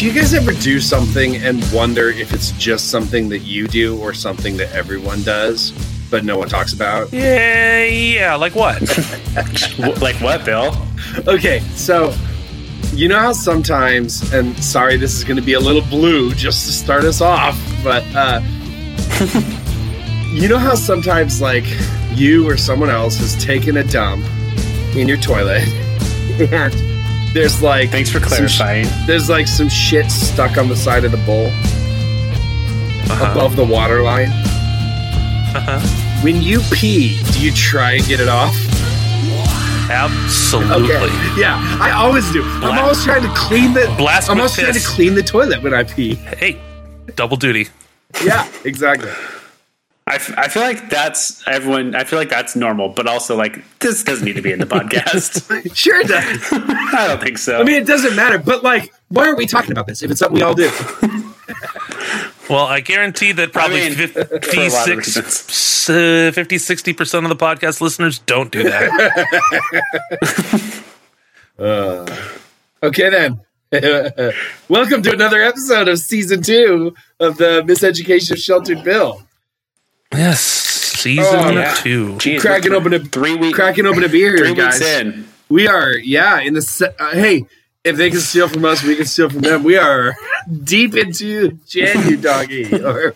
Do you guys ever do something and wonder if it's just something that you do or something that everyone does, but no one talks about? Yeah, yeah. Like what? like what, Bill? Okay, so you know how sometimes, and sorry, this is going to be a little blue just to start us off, but uh, you know how sometimes, like, you or someone else has taken a dump in your toilet, and there's like Thanks for some sh- clarifying. there's like some shit stuck on the side of the bowl Uh-huh. above the water line. Uh-huh. When you pee, do you try and get it off? Absolutely. Okay. Yeah, I always do. I'm always trying to clean the. Blast I'm always trying to clean the toilet when I pee. Hey, double duty. Yeah, exactly. I, f- I feel like that's everyone. I feel like that's normal, but also like this doesn't need to be in the podcast. Sure it does. I don't think so. I mean, it doesn't matter. But like, why aren't we talking about this if it's something we all do? Well, I guarantee that probably mean, for a lot of 56, uh, 50, 60% of the podcast listeners don't do that. Okay then. Welcome to another episode of season two of the Miseducation of Sheltered Bill. Yes. Season Oh, yeah. two. Jeez, cracking open a three weeks. cracking open a beer three guys. weeks in. We are, yeah, in the se- uh, hey. If they can steal from us, we can steal from them. We are deep into Jan, you doggy. Or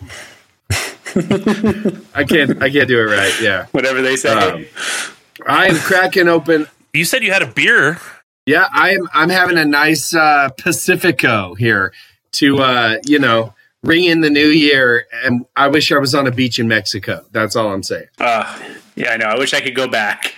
I can't, I can't do it right. Yeah, Whatever they say. Um, I am cracking open. You said you had a beer. Yeah, I'm, I'm having a nice uh, Pacifico here to, uh, you know, ring in the new year. And I wish I was on a beach in Mexico. That's all I'm saying. Uh, yeah, I know. I wish I could go back.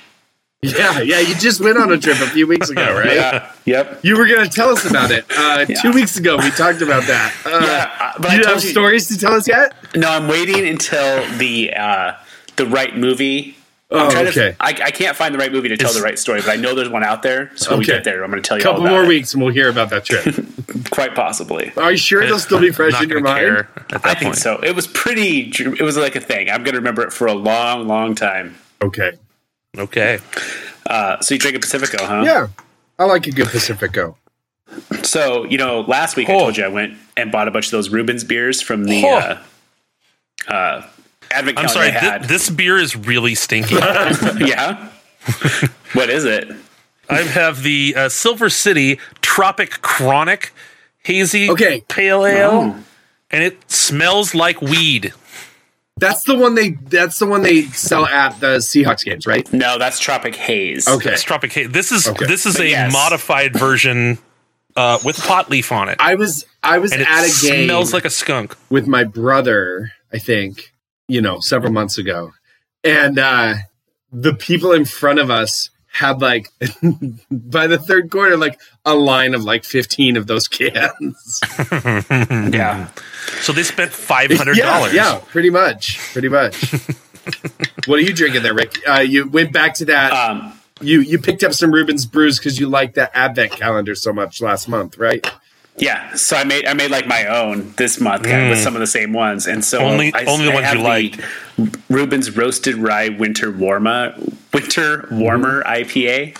Yeah, yeah. You just went on a trip a few weeks ago, right? Yeah. Yep. You were going to tell us about it. Uh, Yeah. Two weeks ago, we talked about that. Uh, Yeah, uh, but you have you- stories to tell us yet? No, I'm waiting until the uh, the right movie. I'm Oh, okay. To, I, I can't find the right movie to tell It's- the right story, but I know there's one out there. So when we get there, I'm going to tell A you all couple about more it. weeks and we'll hear about that trip. Quite possibly. Are you sure it'll still be fresh in your mind? at that I think point. so. It was pretty. It was like a thing. I'm going to remember it for a long, long time. Okay. Okay. Uh, so you drink a Pacifico, huh? Yeah. I like a good Pacifico. So you know, last week I Oh. told you I went and bought a bunch of those Reuben's beers from the Oh. uh, uh, Advent I'm sorry. I Th- this beer is really stinky. yeah. what is it? I have the uh, Silver City Tropic Chronic Hazy Okay. Pale Ale, Oh. and it smells like weed. That's the one they. That's the one they sell at the Seahawks games, right? No, that's Tropic Haze. Okay. It's Tropic Haze. This is Okay. this is But a yes. modified version uh, with pot leaf on it, I was. I was and it at a game smells like a skunk. with my brother. I think you know several months ago, and uh, the people in front of us had like by the third quarter like a line of like 15 of those cans. Yeah. So they spent five hundred yeah dollars. yeah pretty much pretty much. What are you drinking there rick? Uh, you went back to that. Um, you you picked up some Reuben's brews because you liked that advent calendar so much last month right yeah. So I made I made like my own this month kind of with some of the same ones, and so Only- I, only the I ones have you liked. Reuben's roasted rye winter warmer winter warmer IPA.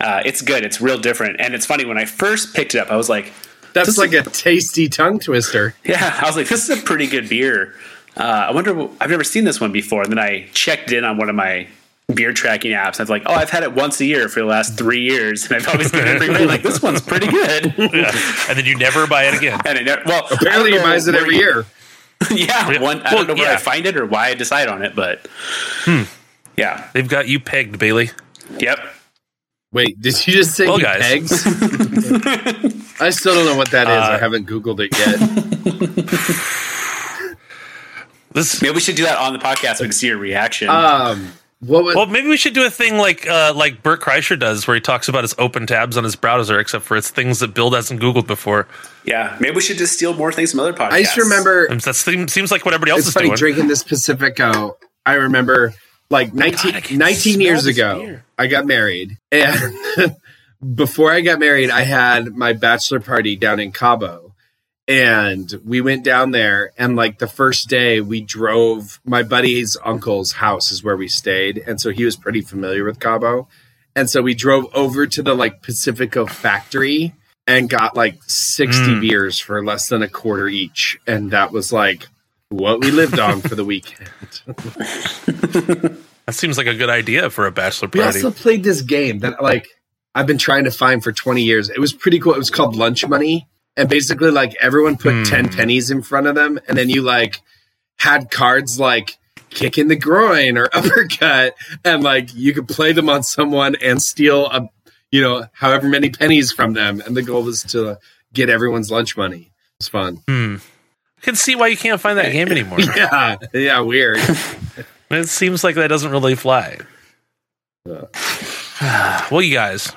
Uh, it's good. It's real different, and it's funny when I first picked it up, I was like, that's This like a tasty tongue twister Yeah, I was like, this is a pretty good beer. Uh, I wonder, I've never seen this one before. And then I checked in on one of my beer tracking apps. I was like, oh, I've had it once a year for the last three years. And I've always been every day like, this one's pretty good. Yeah. and then you never buy it again. And I never, well, apparently he don't buys it every year yeah, one, I Well, don't know where yeah. I find it or why I decide on it, but yeah, They've got you pegged, Bailey. yep. wait did you just say Well, guys. pegs i still don't know what that is Uh, i haven't googled it yet This Maybe we should do that on the podcast so we can see your reaction. um what was well, maybe we should do a thing like uh, like Bert Kreischer does, where he talks about his open tabs on his browser, except for it's things that Bill hasn't Googled before. yeah, maybe we should just steal more things from other podcasts. i just remember And that seems, seems like what everybody else it's is funny doing. drinking this Pacifico. I remember like 19, I can 19 years ago, beer. I got married. And before I got married, I had my bachelor party down in Cabo. And we went down there, and like the first day, we drove. My buddy's uncle's house is where we stayed, and so he was pretty familiar with Cabo. And so we drove over to the like Pacifico factory, and got like 60 Mm. beers for less than a quarter each. And that was like what we lived on for the weekend. That seems like a good idea for a bachelor party. We also played this game that like I've been trying to find for 20 years. It was pretty cool. It was called Lunch Money. And basically like everyone put Hmm. 10 pennies in front of them and then you like had cards like kick in the groin or uppercut and like you could play them on someone and steal a you know however many pennies from them and the goal was to get everyone's lunch money. It's fun. Hmm. I can see why you can't find that game anymore. Yeah. Yeah, weird. it seems like that doesn't really fly. Yeah. well, you guys,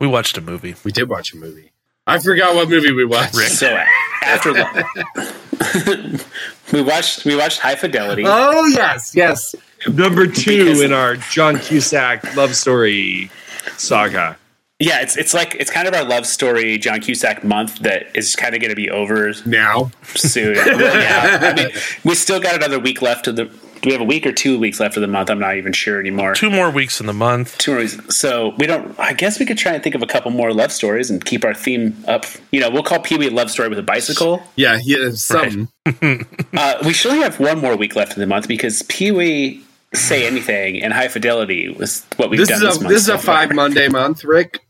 we watched a movie. we did watch a movie. I forgot what movie we watched. Rick. So after we watched we watched High Fidelity. Oh yes, yes. Number two Because- in our John Cusack love story saga. Yeah, it's it's like it's kind of our love story John Cusack month that is kind of going to be over Now, soon. Well, yeah, I mean, we still got another week left of the. Do we have a week or two weeks left of the month? I'm not even sure anymore. Two more weeks in the month. Two more weeks. So we don't. I guess we could try and think of a couple more love stories and keep our theme up. You know, we'll call Pee Wee a love story with a bicycle. yeah, yeah, something. Uh, we should only have one more week left in the month because Pee Wee say anything and High Fidelity was what we've This done is this a month. this is so a far. five Monday month, Rick.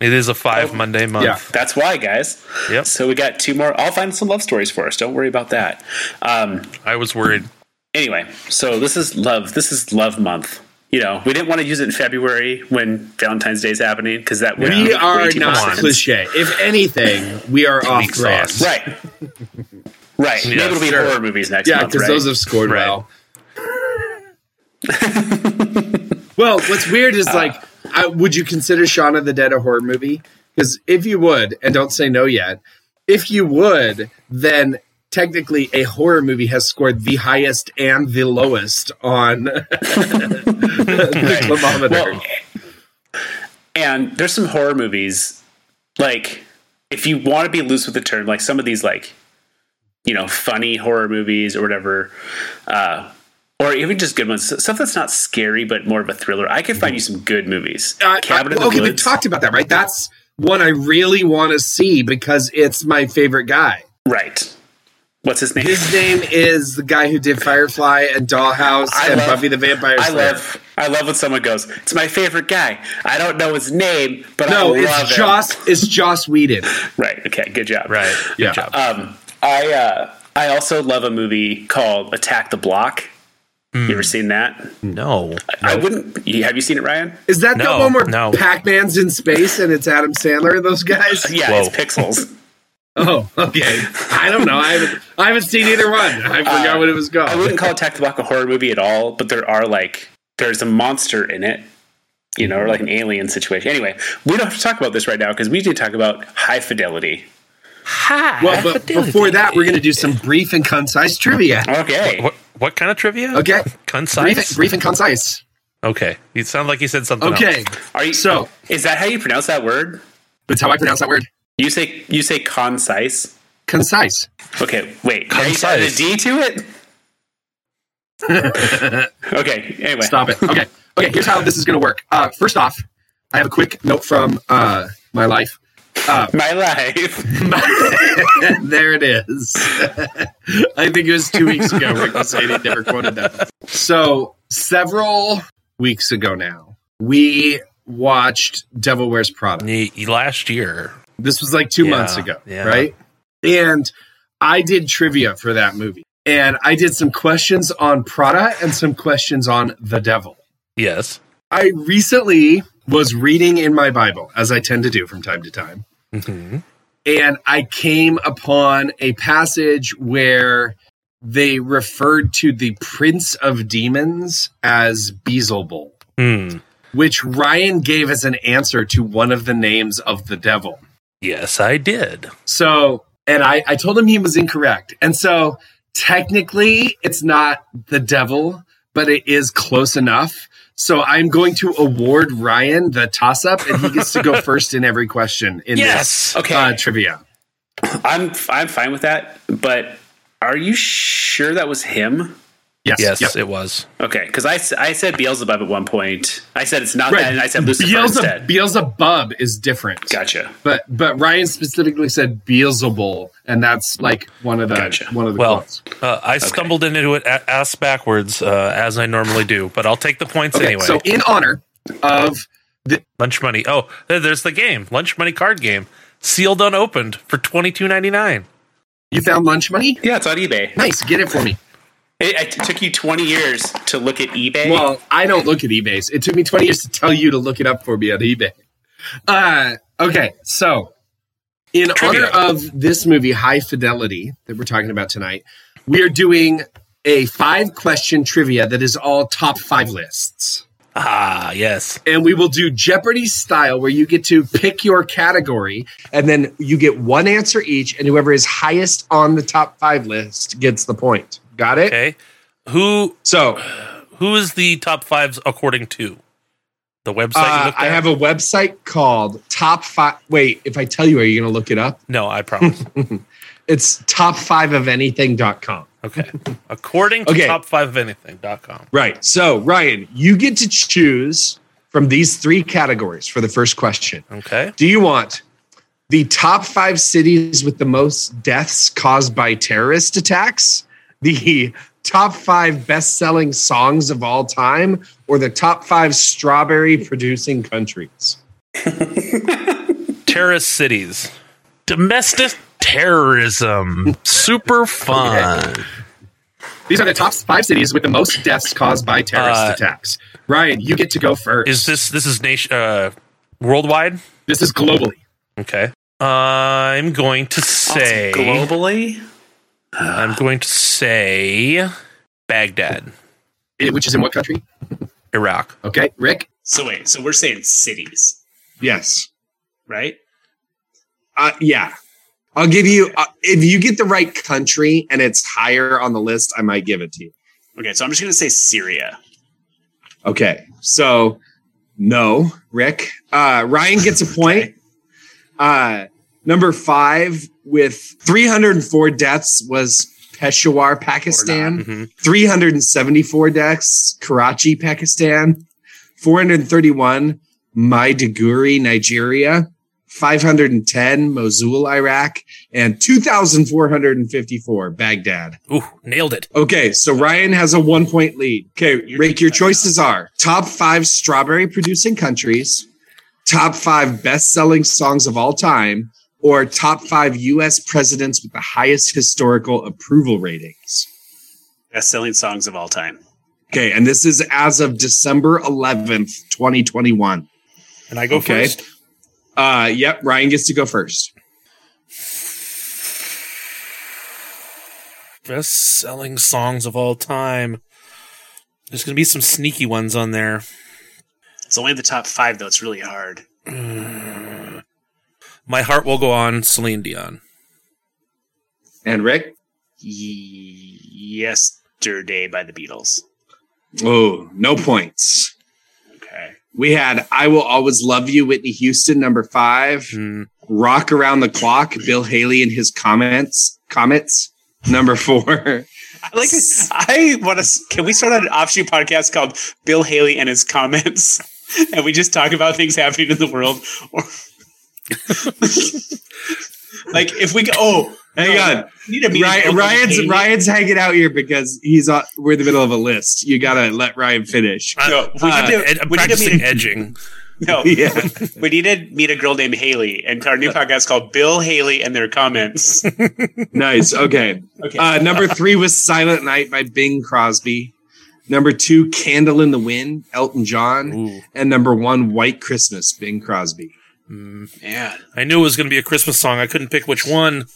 It is a five Monday month. Yeah. That's why, guys. Yep. So we got two more. I'll find some love stories for us. Don't worry about that. Um, I was worried. Anyway, so this is love. This is love month. You know, we didn't want to use it in February when Valentine's Day is happening because that would We be are way too not sense. cliche. If anything, we are off Weak brand. sauce. Right. Right. Maybe Yes, it'll be sure. horror movies next Yeah, because right? those have scored Right. well. well, what's weird is uh. like, I, would you consider Shaun of the Dead a horror movie? Because if you would, and don't say no yet, if you would, then technically a horror movie has scored the highest and the lowest on the climometer. Well, and there's some horror movies, like if you want to be loose with the term, like some of these, like you know, funny horror movies or whatever, uh, or even just good ones, stuff that's not scary but more of a thriller. I could find you some good movies. Uh, Cabin uh, in the okay, we Woods, talked about that, right? That's one I really want to see because it's my favorite guy. right? What's his name? His name is the guy who did Firefly and Dollhouse I and love- Buffy the Vampire Slayer. I love, I love when someone goes, "It's my favorite guy." I don't know his name, but no, I love it's him. Joss. It's Joss Whedon. Right. Okay. Good job. Right. Good Yeah. job. Um, I uh, I also love a movie called Attack the Block. You ever seen that? no. I wouldn't. You, have you seen it, Ryan? Is that the one where no. Pac-Man's in space and it's Adam Sandler and those guys? Yeah, Whoa. it's Pixels. Oh, okay. I don't know. I haven't. I haven't seen either one. I forgot uh, what it was called. I wouldn't call Attack the Block a horror movie at all, but there are like there's a monster in it, you know, or like an alien situation. Anyway, we don't have to talk about this right now because we need to talk about High Fidelity. Hi. well, but before that, we're going to do some brief and concise trivia. Okay. What, what kind of trivia? Okay. Concise? Brief, brief and concise. Okay. You sound like you said something Okay. else. Are you So Is that how you pronounce that word? that's how I pronounce that word. You say you say concise. Concise. Okay, wait. Now you added a Concise. D to it. okay. Anyway. Stop it. Okay. Okay. Here's how this is going to work. Uh, first off, I have a quick note from uh, my life. Uh, My life. there it is. I think it was two weeks ago. Rick was saying he never quoted that. So several weeks ago now, we watched Devil Wears Prada. Y- Last year. This was like two Yeah, months ago, yeah. right? And I did trivia for that movie. And I did some questions on Prada and some questions on the devil. Yes. I recently was reading in my Bible, as I tend to do from time to time. hmm and I came upon a passage where they referred to the prince of demons as Beelzebul, Hmm. which Ryan gave as an answer to one of the names of the devil. Yes, I did. So, and I, I told him he was incorrect. And so technically it's not the devil, but it is close enough. So I'm going to award Ryan the toss up and he gets to go first in every question in Yes. Okay. this uh, trivia. I'm I'm fine with that, but are you sure that was him? Yes. Yes, Yep. it was. Okay, because I, I said Beelzebub at one point. I said it's not Right. that, and I said Lucifer Beelzebub, instead. Beelzebub is different. Gotcha. But but Ryan specifically said Beelzebul, and that's like one of the Gotcha. one of the Well, quotes. uh, I stumbled into it a- ass backwards uh, as I normally do, but I'll take the points Okay, anyway. so in honor of the Lunch money. Oh, there's the game. Lunch money card game. Sealed unopened for twenty two ninety nine. you found lunch money, Yeah, it's on eBay. nice. Get it for me. It, it took you 20 years to look at eBay. Well, I don't look at eBay's. It took me 20 years to tell you to look it up for me on eBay. Uh, okay, so in Trivia. honor of this movie, High Fidelity, that we're talking about tonight, we are doing a five question trivia that is all top five lists. Ah, yes. And we will do Jeopardy style where you get to pick your category and then you get one answer each, and whoever is highest on the top five list gets the point. Got it? Okay. Who So who is the top fives according to the website? uh, I have a website called Top Five. Wait, if I tell you, are you going to look it up? no. I promise. It's top five of anything.com. okay. According to Okay. top five of anything.com. Right. So, Ryan, you get to choose from these three categories for the first question. Okay. Do you want the top five cities with the most deaths caused by terrorist attacks, the top five best selling songs of all time, or the top five strawberry producing countries? Terrorist cities. Domestic terrorism. Super fun. These are the top five cities with the most deaths caused by terrorist Uh, attacks. Ryan, you get to go first. Is this this is nation uh worldwide? this is globally. Okay. I'm going to say globally, I'm going to say Baghdad, Which is in what country? Iraq. Okay, Rick? So wait, so we're saying cities, Yes. right? Uh, yeah. I'll give you, uh, if you get the right country and it's higher on the list, I might give it to you. Okay, so I'm just gonna say Syria. Okay. So, no, Rick. Uh, Ryan gets a point. Uh, number five with 304 deaths was Peshawar, Pakistan. Mhm. 374 deaths, Karachi, Pakistan. 431, Maiduguri, Nigeria. 510, Mosul, Iraq. And 2,454, Baghdad. Ooh, nailed it. Okay, so Ryan has a one point lead. Okay, Rick, your choices are top five strawberry producing countries, top five best selling songs of all time, or top five US presidents with the highest historical approval ratings. Best selling songs of all time. Okay, and this is as of December 11th, 2021. And I go Okay. first. Uh, yep, Ryan gets to go first. Best selling songs of all time. There's going to be some sneaky ones on there. It's only the top five though. It's really hard. My heart will go on Celine Dion. And Rick? Ye- Yesterday by the Beatles. Oh, no points. Okay. We had I Will Always Love You, Whitney Houston, number five. Hmm. Rock Around the Clock, Bill Haley and his comments. Comments. Number four. I like. I want to. Can we start an offshoot podcast called Bill Haley and his comments, and we just talk about things happening in the world, or like if we go. Oh, Hang on. need to Ryan, Ryan's Ryan's hanging out here because he's on, we're in the middle of a list. You gotta let Ryan finish. No, we Uh, need to- I'm we practicing meet- edging. No, Yeah. we need to meet a girl named Haley and our new podcast called Bill Haley and their comments. nice. Okay. Okay. Uh, number three was Silent Night by Bing Crosby. Number two, Candle in the Wind, Elton John. Ooh. And number one, White Christmas, Bing Crosby. Man, I knew it was going to be a Christmas song. I couldn't pick which one.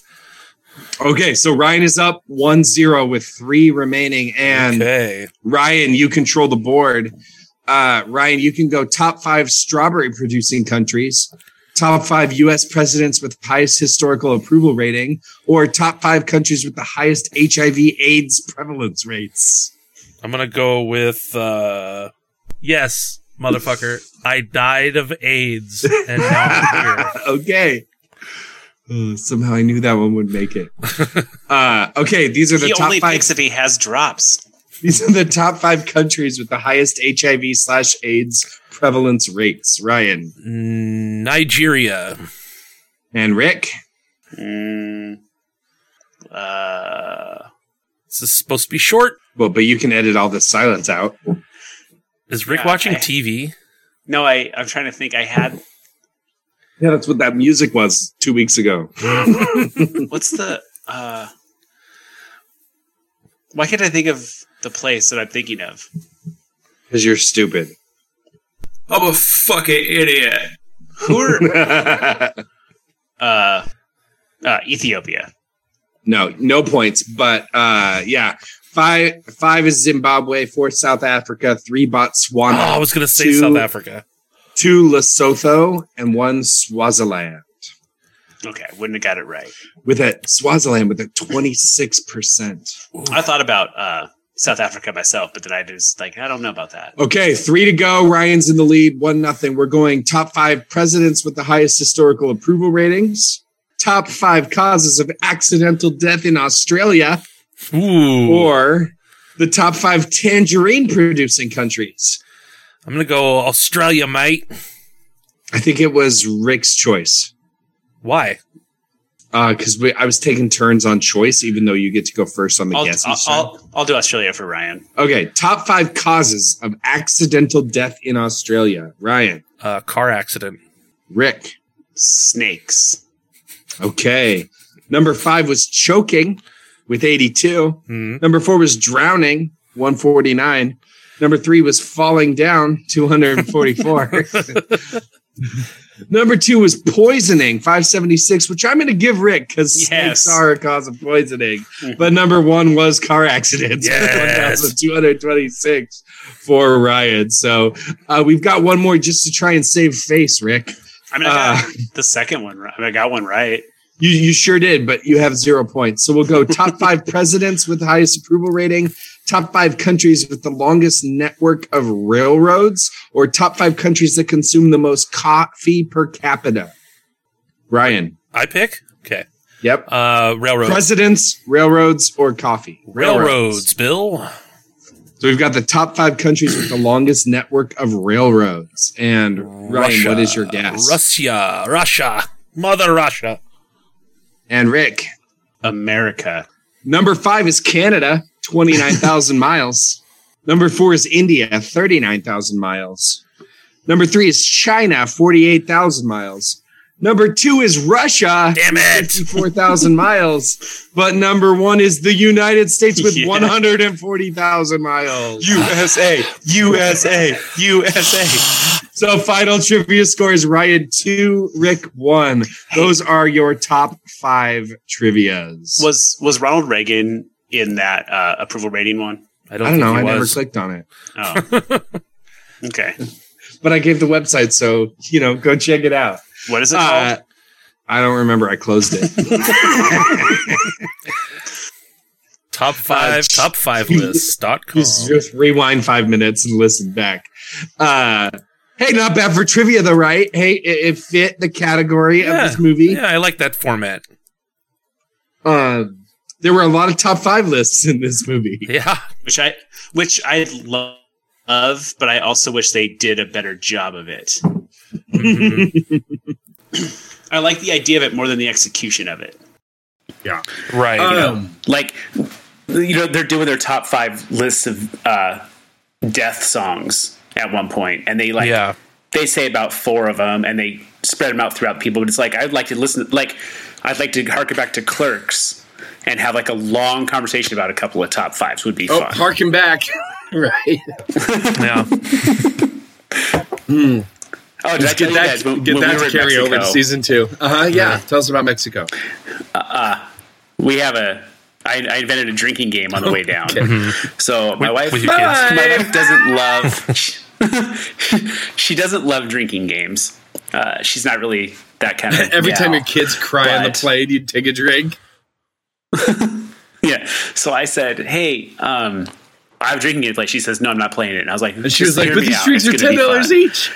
Okay, so Ryan is up 1 0 with three remaining. And okay. Ryan, you control the board. Uh, Ryan, you can go top five strawberry producing countries, top five U.S. presidents with highest historical approval rating, or top five countries with the highest HIV/AIDS prevalence rates. I'm going to go with uh yes, motherfucker. I died of AIDS and now I'm here. okay. Uh, somehow I knew that one would make it. Uh, okay, these are the he top only five. picks if he has drops. These are the top five countries with the highest HIV slash AIDS prevalence rates. Ryan Nigeria. and Rick. Mm, uh, This is supposed to be short. Well, but you can edit all the silence out. Is Rick Yeah, watching I- TV? no, I I'm trying to think. I had Yeah, that's what that music was two weeks ago. what's the uh. Why can't I think of the place that I'm thinking of? Because you're stupid. I'm a fucking idiot. Who are uh, uh Ethiopia? no, no points. But uh yeah. Five five is Zimbabwe, four South Africa, three Botswana, Oh, I was going to say Two- South Africa. two Lesotho, and one Swaziland. Okay, I wouldn't have got it right. With a Swaziland with a 26%. I thought about uh South Africa myself, but then I just like I don't know about that. Okay, three to go. Ryan's in the lead, one nothing. We're going top five presidents with the highest historical approval ratings. Top five causes of accidental death in Australia, Ooh. or the top five tangerine producing countries. I'm going to go Australia, mate. I think it was Rick's choice Why? because I was taking turns on choice, even though you get to go first on the I'll, guessing. I'll. I'll I'll do Australia for Ryan. okay, top five causes of accidental death in Australia. Ryan, Uh, car accident. Rick. Snakes. Okay. Number five was choking with 82. Hmm. Number four was drowning, 149. Number three was falling down, 244. Number two was poisoning, 576, which I'm going to give Rick because Yes. snakes are a cause of poisoning. But number one was car accidents, Yes. 1,226 for Ryan. So uh, we've got one more just to try and save face, Rick. I mean, I Uh, the second one. I, mean, I got one right. You, you sure did, but you have zero points. So we'll go top five presidents with the highest approval rating, top five countries with the longest network of railroads, or top five countries that consume the most coffee per capita. Ryan. I pick? Okay. Yep. Uh, railroads. Presidents, railroads, or coffee? railroads, Bill. So we've got the top five countries with the longest network of railroads. And Ryan, Russia. what is your guess? Russia. Russia. Mother Russia. And Rick. America. Number five is Canada, 29,000 miles. Number four is India, 39,000 miles. Number three is China, 48,000 miles. Number two is Russia, Damn it. 54,000 miles. But number one is the United States with Yeah. 140,000 miles. USA. USA. USA. So final trivia scores Ryan two, Rick one. Those are your top five trivias. Was was Ronald Reagan in that uh, approval rating one? I don't, I don't know. I think he never clicked on it. Oh. okay. but I gave the website, so you know, go check it out. What is it Uh, called? I don't remember. I closed it. Top five, Uh, top five lists.com. just, just rewind five minutes and listen back. Uh, hey, not bad for trivia, though, right? Hey, it, it fit the category Yeah. of this movie. Yeah, I like that format. Uh, there were a lot of top five lists in this movie. Yeah. which I which I lo- love, but I also wish they did a better job of it. Mhm. I like the idea of it more than the execution of it. Yeah, right. Um, Like, you know, they're doing their top five lists of uh, death songs at one point, and they like yeah. they say about four of them, and they spread them out throughout people. But it's like I'd like to listen, like I'd like to harken back to Clerks and have like a long conversation about a couple of top fives would be oh, fun. harken back. right. Yeah. oh, did I Get that, guys when, get when that we were to in carry over to season two. Uh huh. Yeah. Tell us about Mexico. Uh, we have a I, I invented a drinking game on the way down. So my wife, with your kids. my wife doesn't love. she doesn't love drinking games. Uh, she's not really that kind of. Every time your kids cry on the plane, you take a drink. yeah. So I said, "Hey, um, I have a drinking game to play." She says, "No, I'm not playing it." And I was like, And she was like, "But these drinks are ten dollars each."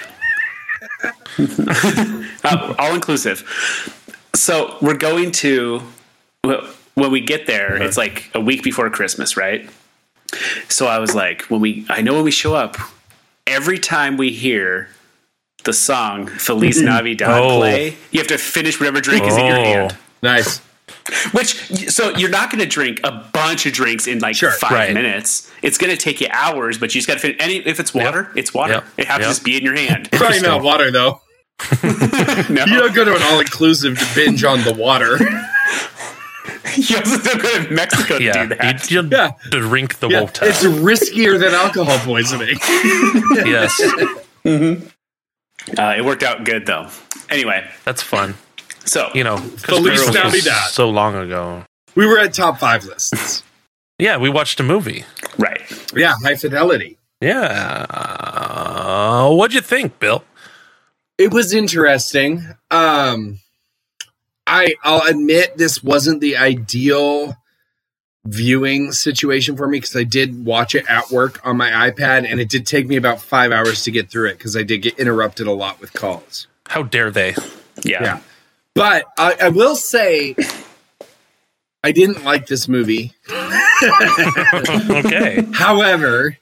Uh, all inclusive. So we're going to when we get there. Uh-huh. It's like a week before Christmas, right? So I was like, when we, I know when we show up, every time we hear the song Feliz mm-hmm. Navidad Oh. play, you have to finish whatever drink is in your Oh. hand. Nice. Which, so you're not going to drink a bunch of drinks in like Sure. five Right. minutes. It's going to take you hours, but you just got to finish. Any if it's water, it's water. Yep. It has to Yep. just be in your hand. Probably not water though. no, You don't go to an all inclusive to binge on the water. you also don't go to Mexico to Yeah, do that. you, you Yeah. drink the Yeah, water. it's riskier than alcohol poisoning. yes, Uh, it worked out good though. Anyway, that's fun. so You know, Feliz Christmas was Navidad. so long ago. We were at top five lists. Yeah, we watched a movie. right. Yeah, high fidelity. Yeah, uh, what'd you think, Bill? It was interesting. Um, I I'll admit this wasn't the ideal viewing situation for me because I did watch it at work on my iPad, and it did take me about five hours to get through it because I did get interrupted a lot with calls. How dare they? Yeah. Yeah. But I, I will say, I didn't like this movie. okay, However,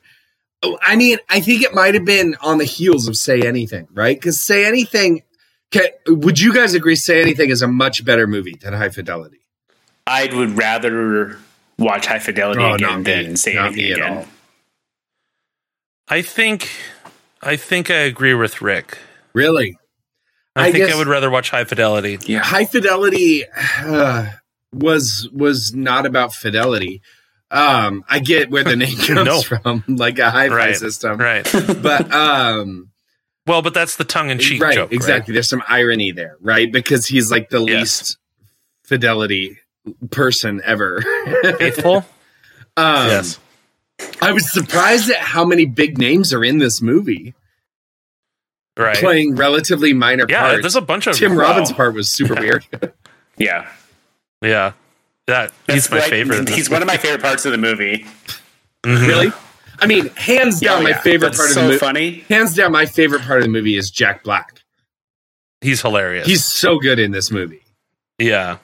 I mean, I think it might have been on the heels of Say Anything, right? Because Say Anything, can, would you guys agree? Say Anything is a much better movie than High Fidelity. I would rather watch High Fidelity Oh, again not me. than say Not anything me at again. all. I think, I think I agree with Rick. Really? I, I think guess- I would rather watch High Fidelity. Yeah. High Fidelity uh, was was not about fidelity. Um, I get where the name comes No. from, like a high fi Right, system, Right. but um, Well, but that's the tongue-in-cheek right, joke. exactly. There's some irony there, right? Because he's like the Yes. least fidelity person ever. Faithful. um, yes. I was surprised at how many big names are in this movie, Right. playing relatively minor yeah, parts. there's a bunch of Tim Wow. Robbins' part was super weird. Yeah. Yeah, that he's That's my like- favorite. in He's one of my favorite parts of the movie. Mhm. really? I mean, hands down, Oh, my yeah. favorite That's part of the movie. funny. Hands down, my favorite part of the movie is Jack Black. He's hilarious. He's so good in this movie. yeah.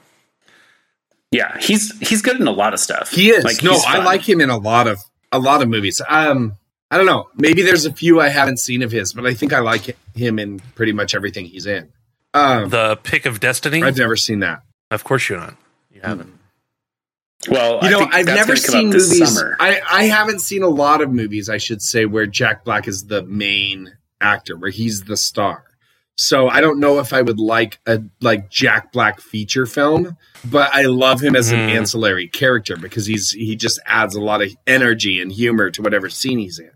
Yeah, he's he's good in a lot of stuff. He is. Like, no, I like him in a lot of a lot of movies. Um, I don't know. Maybe there's a few I haven't seen of his, but I think I like him in pretty much everything he's in. Um, The Pick of Destiny. I've never seen that. of course you not. You haven't. Well, You know, I've never seen movies. I, I haven't seen a lot of movies, I should say, where Jack Black is the main actor, where he's the star. So I don't know if I would like a like Jack Black feature film, but I love him as an Mhm. ancillary character because he's he just adds a lot of energy and humor to whatever scene he's in.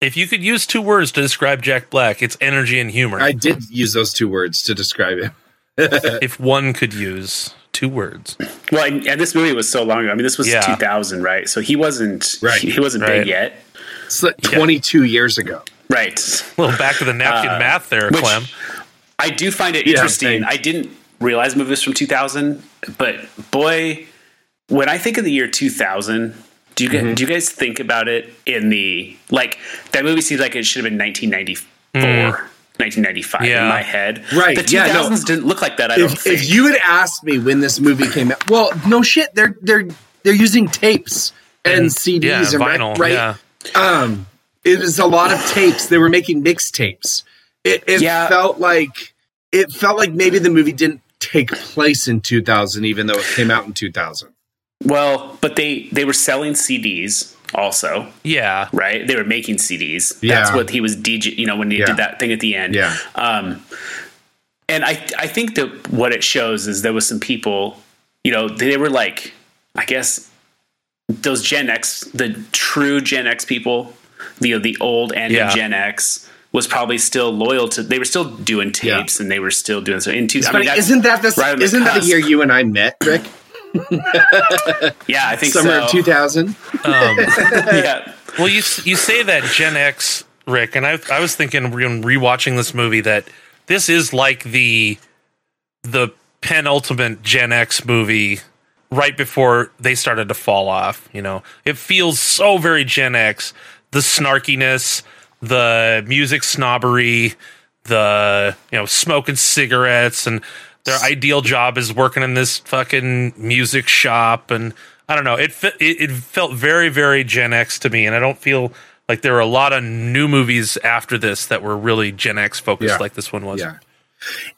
If you could use two words to describe Jack Black, it's energy and humor. I did use those two words to describe him. if one could use two words. well, and, and this movie was so long ago. I mean, this was Yeah. 2000, right? So he wasn't Right. He, wasn't Right. big yet, It's like 22 years ago. right? A little back of the napkin Uh, math there, Clem. I do find it interesting. thanks. I didn't realize the movie was from 2000, but boy, when I think of the year 2000, do you Mm-hmm. do you guys think about it in the like that movie seems like it should have been 1994, 1995 Yeah. in my head. Right, The 2000s yeah, no. didn't look like that. I don't If, think. if you had asked me when this movie came out, well, no shit, they're they're they're using tapes and, CDs yeah, and rec- vinyl. right? Yeah. Um, it was a lot of tapes. They were making mixtapes. It, it Yeah. felt like it felt like maybe the movie didn't take place in 2000, even though it came out in 2000. well, but they they were selling CDs also, Yeah. right? They were making CDs. That's what he was DJ. You know, when he Yeah. did that thing at the end. Yeah. Um, and I I think that what it shows is there was some people, you know, they were like, I guess those Gen X, the true Gen X people, the the old and Yeah. Gen X was probably still loyal to. They were still doing tapes and they were still doing so. In two, I mean, isn't that the right isn't that the year you and I met, Rick? Yeah, I think Summer so. of 2000. Um, yeah, well, you you say that Gen X, Rick, and I I was thinking when rewatching this movie that this is like the the penultimate Gen X movie right before they started to fall off. You know, it feels so very Gen X. The snarkiness, the music snobbery, the you know smoking cigarettes, and their ideal job is working in this fucking music shop, and I don't know. It, it it felt very very Gen X to me, and I don't feel like there were a lot of new movies after this that were really Gen X focused Yeah. like this one was. Yeah.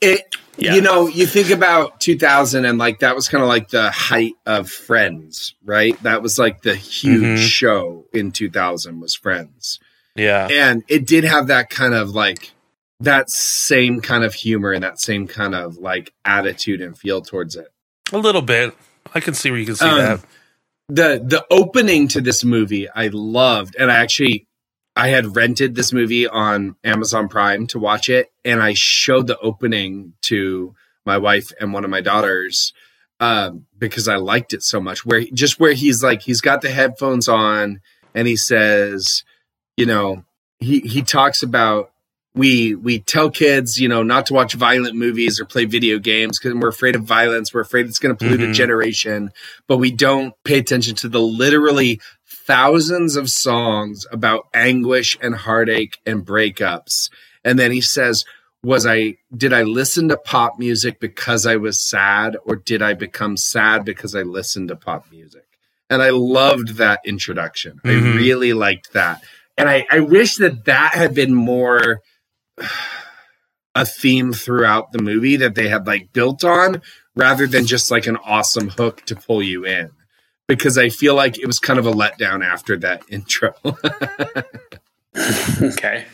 It Yeah. you know, you think about 2000 and like that was kind of like the height of Friends, right? That was like the huge Mhm. show in 2000 was Friends. Yeah. And it did have that kind of like that same kind of humor and that same kind of like attitude and feel towards it. A little bit. I can see where you can see Um, that. the the opening to this movie I loved and I actually I had rented this movie on Amazon Prime to watch it and I showed the opening to my wife and one of my daughters um, because I liked it so much where just where he's like he's got the headphones on and he says you know he he talks about we we tell kids you know not to watch violent movies or play video games because we're afraid of violence. We're afraid it's going to pollute a Mhm. generation. But we don't pay attention to the literally thousands of songs about anguish and heartache and breakups. And then he says was i did i listen to pop music because i was sad or did i become sad because i listened to pop music? And i loved that introduction. I Mhm. really liked that. And I, I wish that that had been more a theme throughout the movie that they had like built on rather than just like an awesome hook to pull you in because I feel like it was kind of a letdown after that intro. Okay.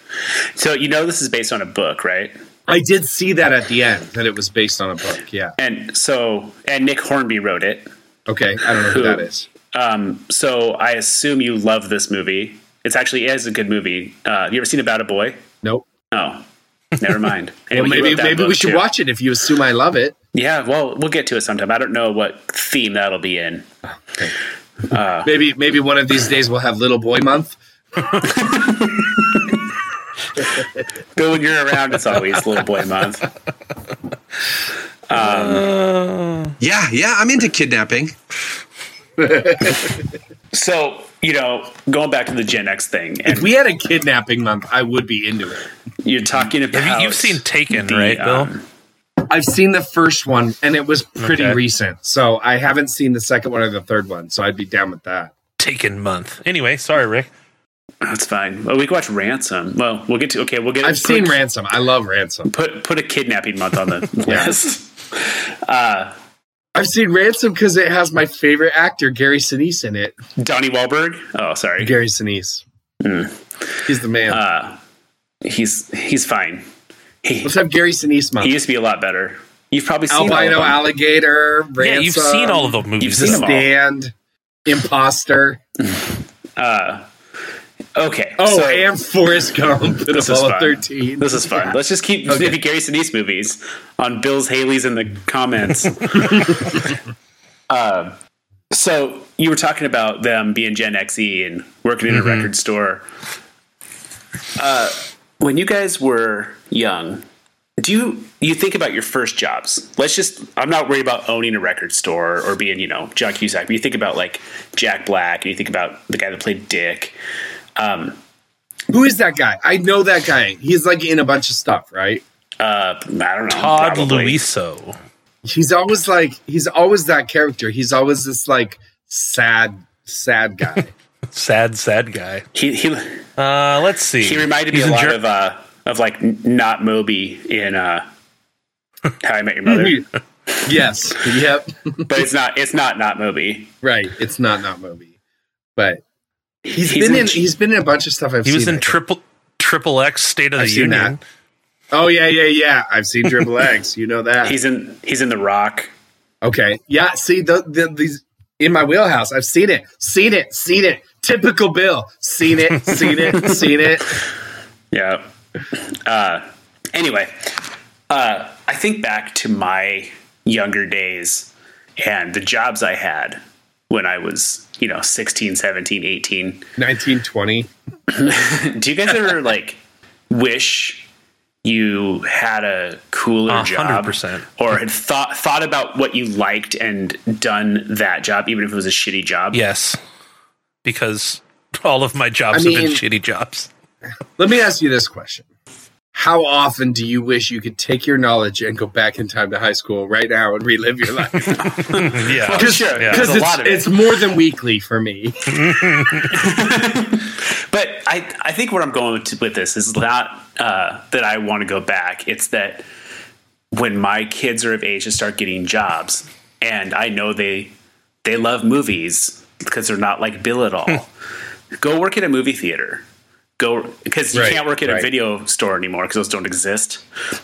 So you know this is based on a book, right? I did see that at the end that it was based on a book. Yeah. And so and Nick Hornby wrote it. Okay. I don't know who that is. Um, so I assume you love this movie. It's actually it is a good movie. Uh, you ever seen About a Boy? Nope. Oh, never mind. Well, Anyway, he maybe maybe we should too. watch it if you assume I love it. Yeah, well, we'll get to it sometime. I don't know what theme that'll be in. Oh, uh, maybe maybe one of these days we'll have Little Boy Month. Bill, when you're around, it's always Little Boy Month. Um, uh, yeah, yeah, I'm into kidnapping. So you know, going back to the Gen X thing, and If we had a kidnapping month, I would be into it. you're talking about Have you, you've seen Taken, the, right, Bill? um, I've seen the first one and it was pretty Okay. recent. So I haven't seen the second one or the third one. So I'd be down with that. Taken month. Anyway, sorry, Rick. That's fine. Well, we can watch Ransom. Well, we'll get to okay. We'll get. I've seen a- Ransom. I love Ransom. Put put a kidnapping month on the Yeah. list. I've seen Ransom because it has my favorite actor, Gary Sinise, in it. Donnie Wahlberg. Oh, sorry. Gary Sinise. He's the man. Uh, he's he's fine. He, Let's have Gary Sinise month. he used to be a lot better. You've probably seen all of Albino them. Alligator, Ransom. yeah, you've seen all of the movies. You've seen them all. Stand, Imposter. Okay. Oh, so and Forrest Gump in This is Apollo fun. 13. this is fun. Let's just keep Okay. maybe Gary Sinise movies on Bill's Haley's in the comments. um, so you were talking about them being Gen XE and working in a record store. Uh, when you guys were young, do you you think about your first jobs? Let's just I'm not worried about owning a record store or being, you know, John Cusack, but you think about like Jack Black and you think about the guy that played Dick. Who is that guy? I know that guy. He's like in a bunch of stuff, right? Uh I don't know. Todd probably. Louiso. He's always like, he's always that character. He's always this like sad, sad guy. Sad, sad guy. He he Uh, let's see. he reminded me He's a lot Ger- of uh of like not Moby in uh How I Met Your Mother. yes. Yep. but it's not it's not not Moby. Right. It's not not Moby, but he's He's been in in. He's been in a bunch of stuff. I've He was seen, I in. Triple Triple X State of I've the Union. that. Oh yeah, yeah, yeah. I've seen Triple X. You know that. He's in he's in The Rock. okay. Yeah. See the, the these in my wheelhouse. I've seen it. Seen it. Seen it. Typical Bill. Seen it. Seen it. Seen it. Yeah. Uh, anyway, uh, I think back to my younger days and the jobs I had when I was, you know, 16, 17, 18. 1920. Do you guys ever like wish you had a cooler A hundred job percent. or had thought thought about what you liked and done that job even if it was a shitty job? Yes, because all of my jobs I have been shitty jobs. Let me ask you this question: how often do you wish you could take your knowledge and go back in time to high school right now and relive your life? yeah. Well, sure. Yeah. Because a it's, lot of it. it's more than weekly for me. But I, I think where I'm going to, with this is not uh, that I want to go back. It's that when my kids are of age to start getting jobs, and I know they they love movies because they're not like Bill at all. go work at a movie theater. Go because you Right, can't work at a video store anymore because those don't exist.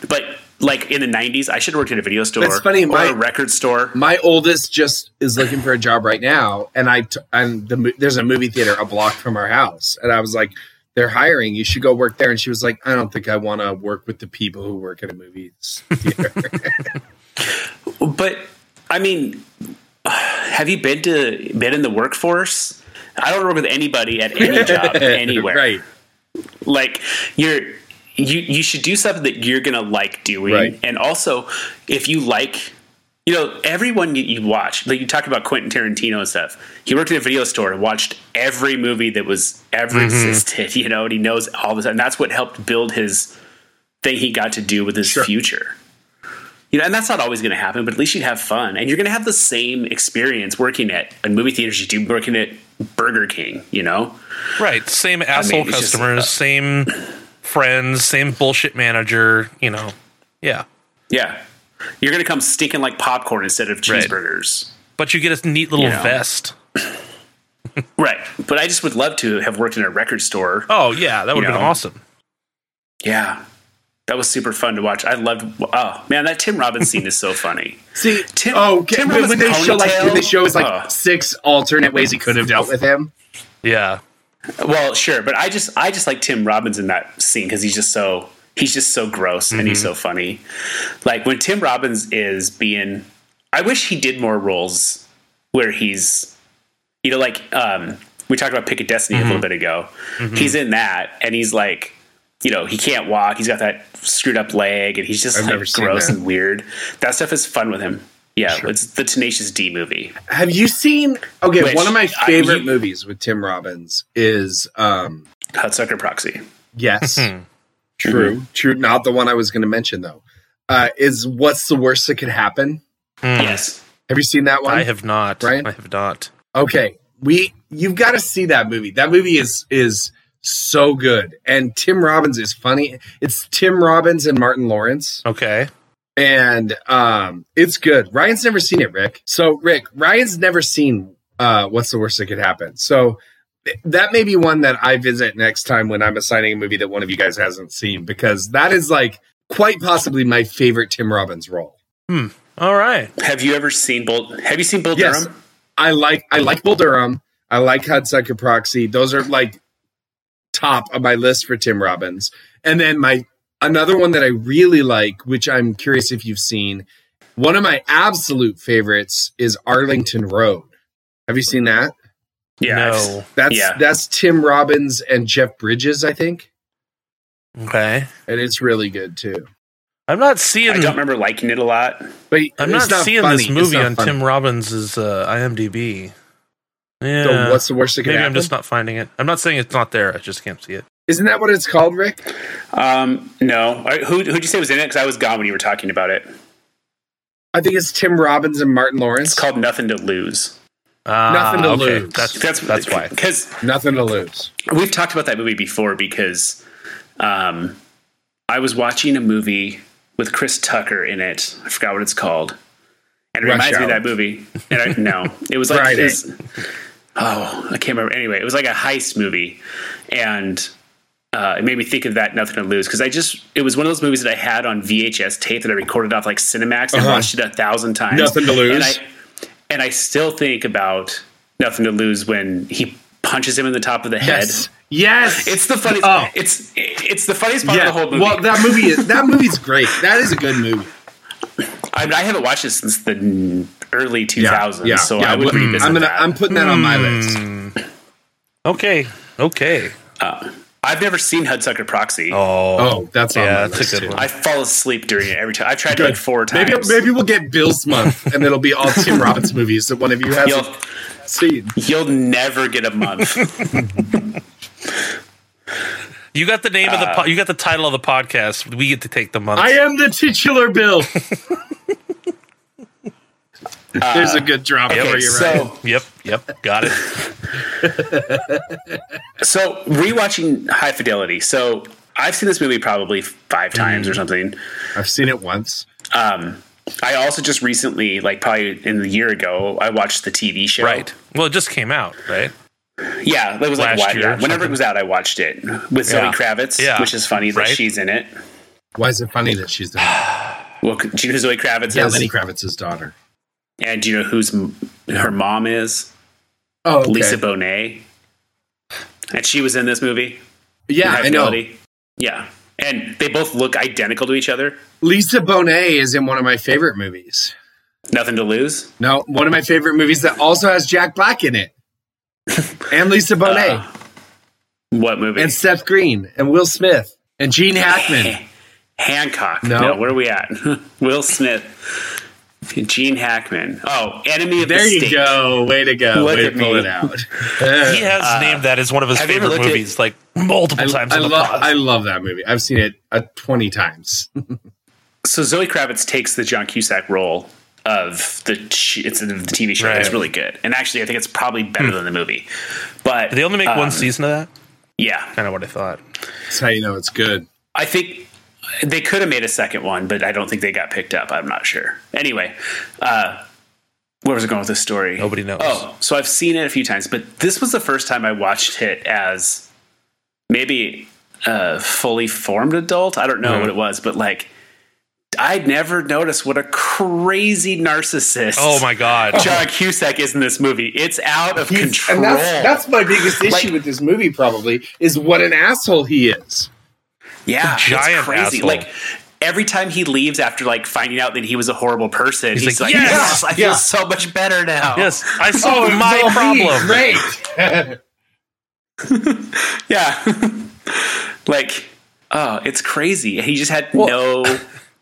But like in the '90s, I should have worked at a video store That's funny, or my- a record store. My oldest just is looking for a job right now, and I t- and the, there's a movie theater a block from our house, and I was like, "They're hiring. You should go work there." And she was like, "I don't think I want to work with the people who work at a movie theater." But I mean, have you been to been in the workforce? I don't work with anybody at any job anywhere. right? Like you're you you should do something that you're gonna like doing, Right. and also if you like. You know, everyone you, you watch, like you talk about Quentin Tarantino and stuff. He worked in a video store and watched every movie that was ever mm-hmm. existed, you know, and he knows all this. And that's what helped build his thing he got to do with his Sure. future. You know, and that's not always going to happen, but at least you'd have fun, and you're going to have the same experience working at a movie theaters you do working at Burger King. You know, Right. Same asshole it's just, customers, uh, same friends, same bullshit manager, you know. Yeah. yeah, you're going to come stinking like popcorn instead of Right. cheeseburgers, But you get a neat little You know. vest. right? But I just would love to have worked in a record store. Oh, yeah. That would have been awesome. Yeah, that was super fun to watch. I loved. Oh man, that Tim Robbins scene is so funny. See, Tim- oh, okay. Tim when, when they show like when they show us like Ugh. six alternate ways he could have dealt with him. Yeah. Well, sure, but I just I just like Tim Robbins in that scene because he's just so he's just so gross and he's so mm-hmm. funny. Like when Tim Robbins is being, I wish he did more roles where he's, you know, like um, we talked about Pick of Destiny a little mm-hmm. bit ago. Mm-hmm. He's in that and he's like, you know, he can't walk. He's got that screwed up leg and he's just I've like gross and weird. That stuff is fun with him. Yeah, it's the Tenacious D movie. Have you seen? Okay, Which, one of my I- favorite you- movies with Tim Robbins is um Hudsucker Proxy. yes, Hmm. true, true. Not the one I was going to mention though. Uh, is what's the worst that could happen? Yes. Have you seen that one? I have not. Brian? I have not. Okay, we you've got to see that movie. That movie is is so good, and Tim Robbins is funny. It's Tim Robbins and Martin Lawrence, Okay. and um, it's good. Ryan's never seen it, Rick. So Rick, Ryan's never seen uh, what's the worst that could happen. So that may be one that I visit next time when I'm assigning a movie that one of you guys hasn't seen, because that is like quite possibly my favorite Tim Robbins role. Hmm. All right. Have you ever seen Bull? Have you seen Bull Yes. Durham? I like I like Bull Durham. I like Hudsucker Proxy. Those are like top of my list for Tim Robbins. And then my another one that I really like, which I'm curious if you've seen, one of my absolute favorites is Arlington Road. Have you seen that? Yeah. no. That's Yeah. that's Tim Robbins and Jeff Bridges, I think. Okay. And it's really good too. I'm not seeing. I don't remember liking it a lot. But I'm it's not, seeing funny. this movie on funny. Tim Robbins' uh, IMDb. Yeah. So what's the worst that could Maybe I'm just not finding it. I'm not saying it's not there. I just can't see it. Isn't that what it's called, Rick? Um, no. All right, Who who'd you say was in it? Because I was gone when you were talking about it. I think it's Tim Robbins and Martin Lawrence. It's called Nothing to Lose. Ah, Nothing to okay. lose. That's That's that's why. Because Nothing to lose. we've talked about that movie before. Because um, I was watching a movie with Chris Tucker in it. I forgot what it's called. And it Rush reminds me of that movie. And I, no, it was like Friday. this. Oh, I can't remember. Anyway, it was like a heist movie, and uh, it made me think of that Nothing to Lose because I just it was one of those movies that I had on VHS tape that I recorded off like Cinemax and Uh-huh. watched it a thousand times. Nothing to lose. And I and I still think about Nothing to Lose when he punches him in the top of the head. Yes. Yes. It's the funniest. Oh. It's it's the funniest part yeah. of the whole movie. Well, that movie is that movie's great. That is a good movie. I, mean, I haven't watched it since the early 2000s, so I would well, revisit mm, I'm gonna. that. I'm putting that on my list. Hmm. Okay. Okay. Uh, I've never seen Hudsucker Proxy. Oh. Oh, that's on Yeah, my that's a good too. one. I fall asleep during it every time. I've tried it like four times. maybe maybe we'll get Bill's month, and it'll be all Tim Robbins movies that one of you hasn't You'll, seen. you'll never get a month. You got the name of the po- uh, you got the title of the podcast. We get to take the month. I am the titular Bill. There's a good drop Okay, for you, so right? Yep, yep, got it. so rewatching High Fidelity. So I've seen this movie probably five times or something. I've seen it once. Um, I also just recently, like probably in the year ago, I watched the TV show. Right. Well, it just came out, right? Yeah, that was like Last why- year whenever something. it was out, I watched it with Zoe Yeah. Kravitz, Yeah. which is funny that Right. she's in it. Why is it funny that she's done? Well, do you know Zoe Kravitz Yeah, is? Lenny Kravitz's daughter. And do you know who's her mom is? Oh, okay. Lisa Bonet. And she was in this movie. yeah, I know. Yeah. And they both look identical to each other. Lisa Bonet is in one of my favorite movies. Nothing to lose. No, one of my favorite movies that also has Jack Black in it, and Lisa Bonet, Uh, What movie? and Seth Green, and Will Smith, and Gene Hackman. Hancock. No. No. where are we at? Will Smith. Gene Hackman. Oh, Enemy of There the you State. go. Way to go. Look Way at to pull me. it out. He has named that as one of his have you ever favorite looked at- movies, like multiple I, times I in the love. pod. I love that movie. I've seen it uh, twenty times. So Zoe Kravitz takes the John Cusack role of the it's the TV show. Right. It's really good, and actually, I think it's probably better than the movie. But Did they only make um, one season of that? Yeah, Kind of what I thought. That's how you know it's good. I think they could have made a second one, but I don't think they got picked up. I'm not sure. Anyway, uh, where was it going with this story? Nobody knows. Oh, so I've seen it a few times, but this was the first time I watched it as maybe a fully formed adult. I don't know Mhm. what it was, but like I'd never noticed what a crazy narcissist. Oh my god. John Cusack is in this movie. It's out of He's- control. and that's that's my biggest issue Like- with this movie. Probably is what an asshole he is. Yeah, Giant it's crazy. asshole. Like every time he leaves after like finding out that he was a horrible person, he's, He's like, like, "Yes, "Yes, I feel so much better now." Yes, I solved my so problem. Great. Yeah. like, oh, it's crazy. He just had no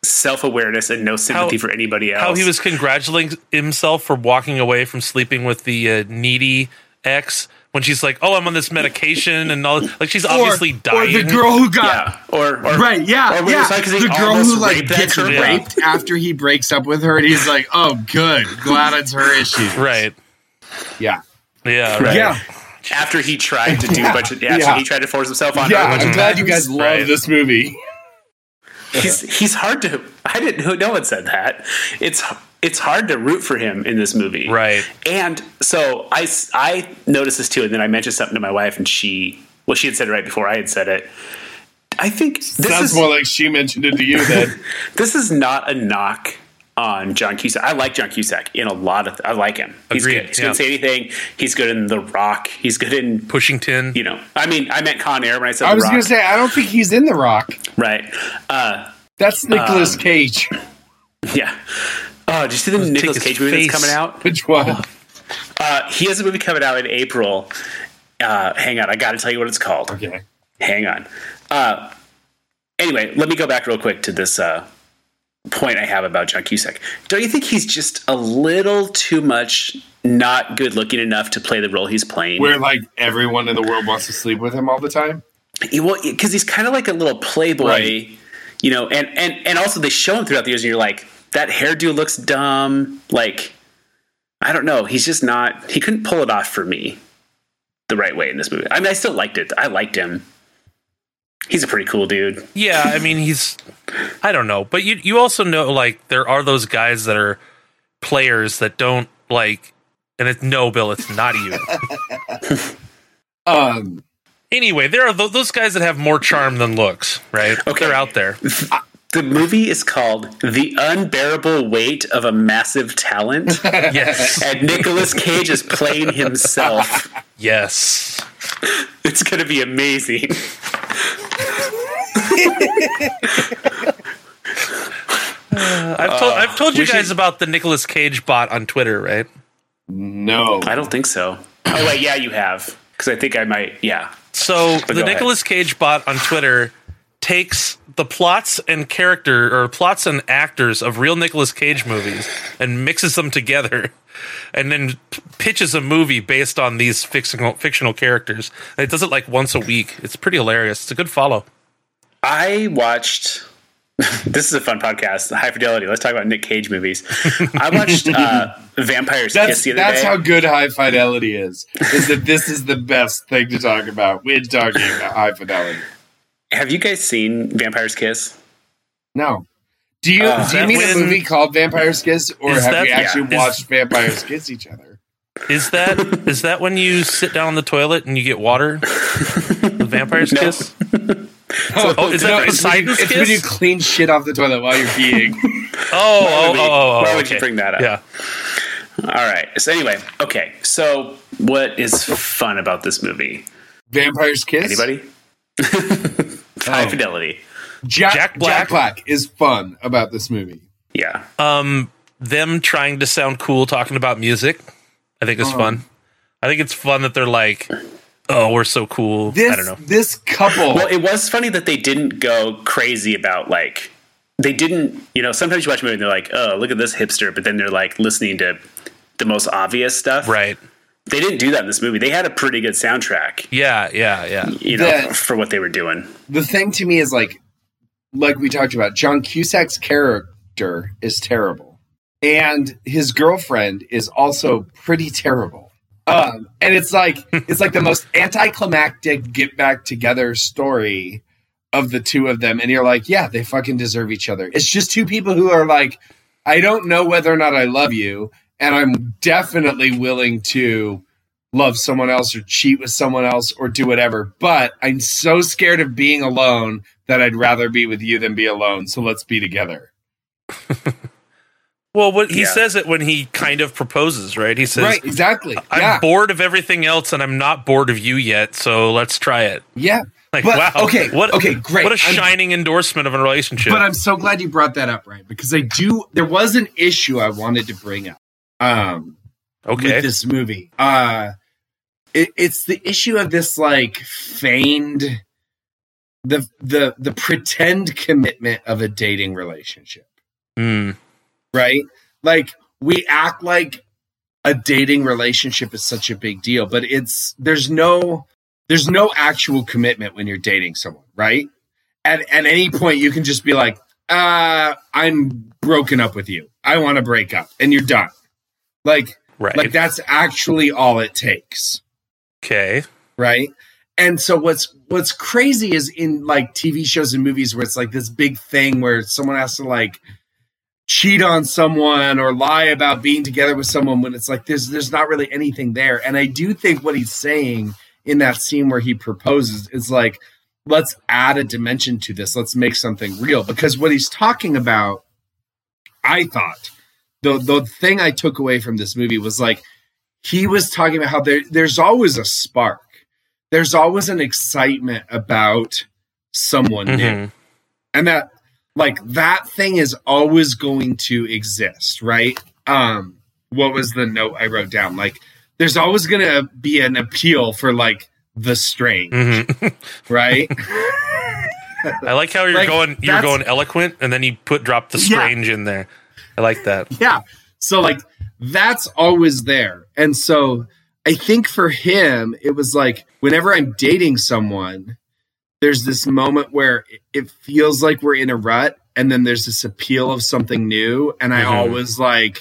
self awareness and no sympathy How- for anybody else. How he was congratulating himself for walking away from sleeping with the uh, needy ex when she's like, "Oh, I'm on this medication," and all like she's obviously or, dying. Or the girl who got yeah, or, or right, yeah, or yeah. it's like 'cause he the girl who like gets girl. Yeah. raped after he breaks up with her, and he's like, "Oh, good, glad it's her issue." right. Yeah, Yeah. Right. yeah, after he tried to do Yeah. a bunch of yeah, Yeah. he tried to force himself on yeah. her. a bunch I'm of glad you guys love Right. this movie. He's he's hard to. I didn't. know No one said that. It's it's hard to root for him in this movie. Right. And so I, I noticed this too, and then I mentioned something to my wife, and she, well, she had said it right before I had said it. I think this Sounds is more like she mentioned it to you then. this is not a knock on John Cusack. I like John Cusack in a lot of. I like him. He's Agreed, good. He's yeah. good in say anything. He's good in The Rock. He's good in. Pushington. You know, I mean, I meant Con Air when I said I was gonna say I don't think he's in The Rock. right. Uh, That's Nicolas Um, Cage. yeah. Oh, did you see the Nicolas his Cage movie face. that's coming out? Which one? Uh, he has a movie coming out in April. Uh, hang on, I got to tell you what it's called. Okay. Hang on. Uh, anyway, let me go back real quick to this uh, point I have about John Cusack. Don't you think he's just a little too much not good looking enough to play the role he's playing? Where like everyone in the world wants to sleep with him all the time. He- well, because he's kind of like a little playboy, Right. you know, and and and also they show him throughout the years, and you're like, that hairdo looks dumb. Like, I don't know, he's just not. He couldn't pull it off for me the right way in this movie. I mean, I still liked it. I liked him. He's a pretty cool dude. Yeah, I mean he's I don't know, but you you also know like there are those guys that are players that don't like and it's no Bill, it's not you. Um, anyway, there are th- those guys that have more charm than looks, right? Okay. They're out there. The movie is called The Unbearable Weight of a Massive Talent. Yes. and Nicolas Cage is playing himself. yes. It's going to be amazing. I've told uh, I've told you guys should- about the Nicolas Cage bot on Twitter, right? no. I don't think so. Oh, wait, yeah, you have. Because I think I might, yeah. So But the go ahead. Nicolas Cage bot on Twitter takes the plots and character or plots and actors of real Nicolas Cage movies and mixes them together and then p- pitches a movie based on these fictional fictional characters. And it does it like once a week. It's pretty hilarious. It's a good follow. I watched. this is a fun podcast. High Fidelity. Let's talk about Nick Cage movies. I watched uh, Vampire's That's Kiss the other that's day. how good high fidelity is. Is that this is the best thing to talk about when talking about high fidelity. Have you guys seen Vampire's Kiss? No. Do you Uh, do you mean when- a movie called Vampire's Kiss, or have that- we actually yeah. watched vampires kiss each other? Is that is that when you sit down on the toilet and you get water? The vampire's No. kiss? Oh, is that it's when, you, it's when you clean shit off the toilet while you're peeing. Oh, oh, oh, oh, Why oh, would you bring that up? Yeah. All right. So anyway, okay. So what is fun about this movie? Vampires kiss. Anybody? High Oh. Fidelity. Jack, Jack Jack Black. Black. is fun about this movie. Yeah. Um, them trying to sound cool talking about music, I think is Oh. fun. I think it's fun that they're like, "Oh, we're so cool." This I don't know. this couple. Well, it was funny that they didn't go crazy about like they didn't. You know, sometimes you watch a movie and they're like, "Oh, look at this hipster," but then they're like listening to the most obvious stuff. Right? They didn't do that in this movie. They had a pretty good soundtrack. Yeah, yeah, yeah. You know, The- for what they were doing. the thing to me is like like we talked about john cusack's character is terrible and his girlfriend is also pretty terrible um and it's like it's like the most anticlimactic get back together story of the two of them and you're like yeah they fucking deserve each other it's just two people who are like i don't know whether or not i love you and i'm definitely willing to love someone else or cheat with someone else or do whatever. But I'm so scared of being alone that I'd rather be with you than be alone. So let's be together. Well, what he Yeah. says it when he kind of proposes, right? He says, right, exactly. "I'm yeah. bored of everything else, and I'm not bored of you yet. So let's try it." yeah. Like, But, wow, okay, what? okay, great. What a I'm- shining endorsement of a relationship. But I'm so glad you brought that up, right? Because I do there was an issue I wanted to bring up. Um okay, with this movie. Uh it, it's the issue of this like feigned the the the pretend commitment of a dating relationship. Hmm. right? Like we act like a dating relationship is such a big deal, but it's there's no there's no actual commitment when you're dating someone, right? At at any point you can just be like, uh, I'm broken up with you. I want to break up, and you're done. Like right. like that's actually all it takes. Okay. right? And so what's what's crazy is in like tv shows and movies where it's like this big thing where someone has to like cheat on someone or lie about being together with someone when it's like there's there's not really anything there. And i do think what he's saying in that scene where he proposes is like let's add a dimension to this. Let's make something real. Because what he's talking about i thought the the thing i took away from this movie was like he was talking about how there there's always a spark there's always an excitement about someone new Mhm. and that like that thing is always going to exist right um what was the note i wrote down like there's always going to be an appeal for like the strange Mhm. right I like how you're Like, going. You're going eloquent, and then you put drop the Yeah. strange in there. I like that. yeah so like that's always there and so i think for him it was like whenever i'm dating someone there's this moment where it- feels like we're in a rut and then there's this appeal of something new and i Mhm. always like